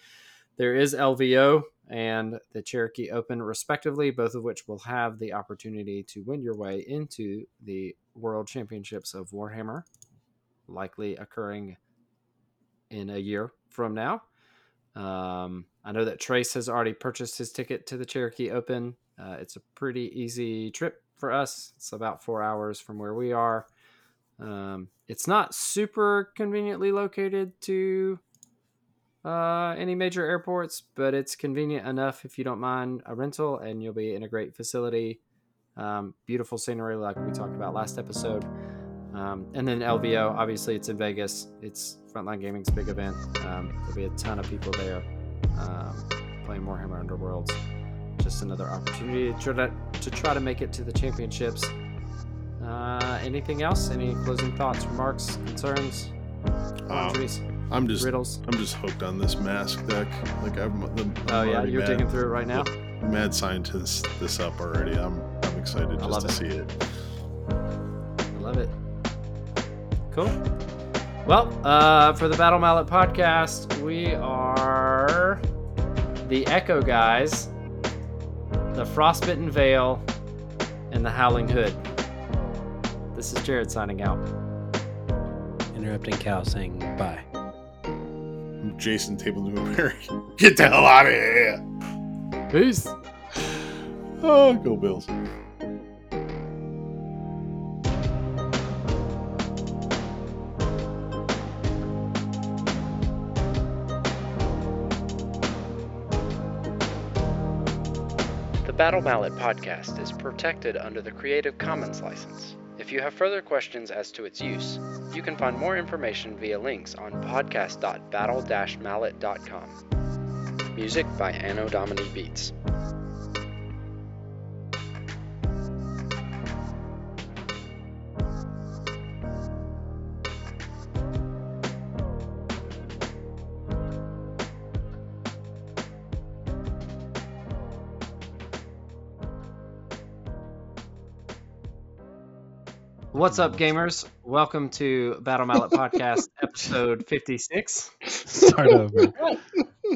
there is LVO and the Cherokee Open, respectively, both of which will have the opportunity to win your way into the World Championships of Warhammer, likely occurring in a year from now. Um, I know that Tres has already purchased his ticket to the Cherokee Open. Uh, it's a pretty easy trip for us. It's about four hours from where we are. Um, it's not super conveniently located to uh, any major airports, but it's convenient enough if you don't mind a rental, and you'll be in a great facility. Um, beautiful scenery, like we talked about last episode. Um, and then LVO, obviously, it's in Vegas. It's Frontline Gaming's big event. Um, there'll be a ton of people there um, playing Warhammer Underworlds. Just another opportunity to try to, to try to make it to the championships. Uh, anything else? Any closing thoughts, remarks, concerns, quandaries, I'm just riddles? I'm just hooked on this mask deck. Like I'm, I'm Oh yeah, you're mad, digging through it right now. mad scientist this up already. I'm I'm excited just love to it. see it. I love it. Cool. Well, uh, for the Battle Mallet podcast, we are the Echo Guys, the Frostbitten Veil, and the Howling Hood. This is Jerod signing out. Interrupting Cal saying bye. Jason Table Newberry. Get the hell out of here! Peace. Oh, go Bills. Battle Mallet podcast is protected under the Creative Commons license. If you have further questions as to its use, you can find more information via links on podcast.battle-mallet.com. Music by Anno Domini Beats. What's up, gamers? Welcome to Battle Mallet Podcast, episode 56. Start over.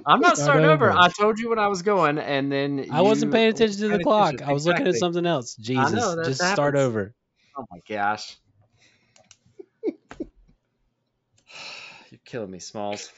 I'm not Start starting over. over. I told you when I was going, and then I wasn't paying attention to the clock. I was looking at Exactly. something else. Jesus, know, that just start happens. over. Oh my gosh. You're killing me, Smalls.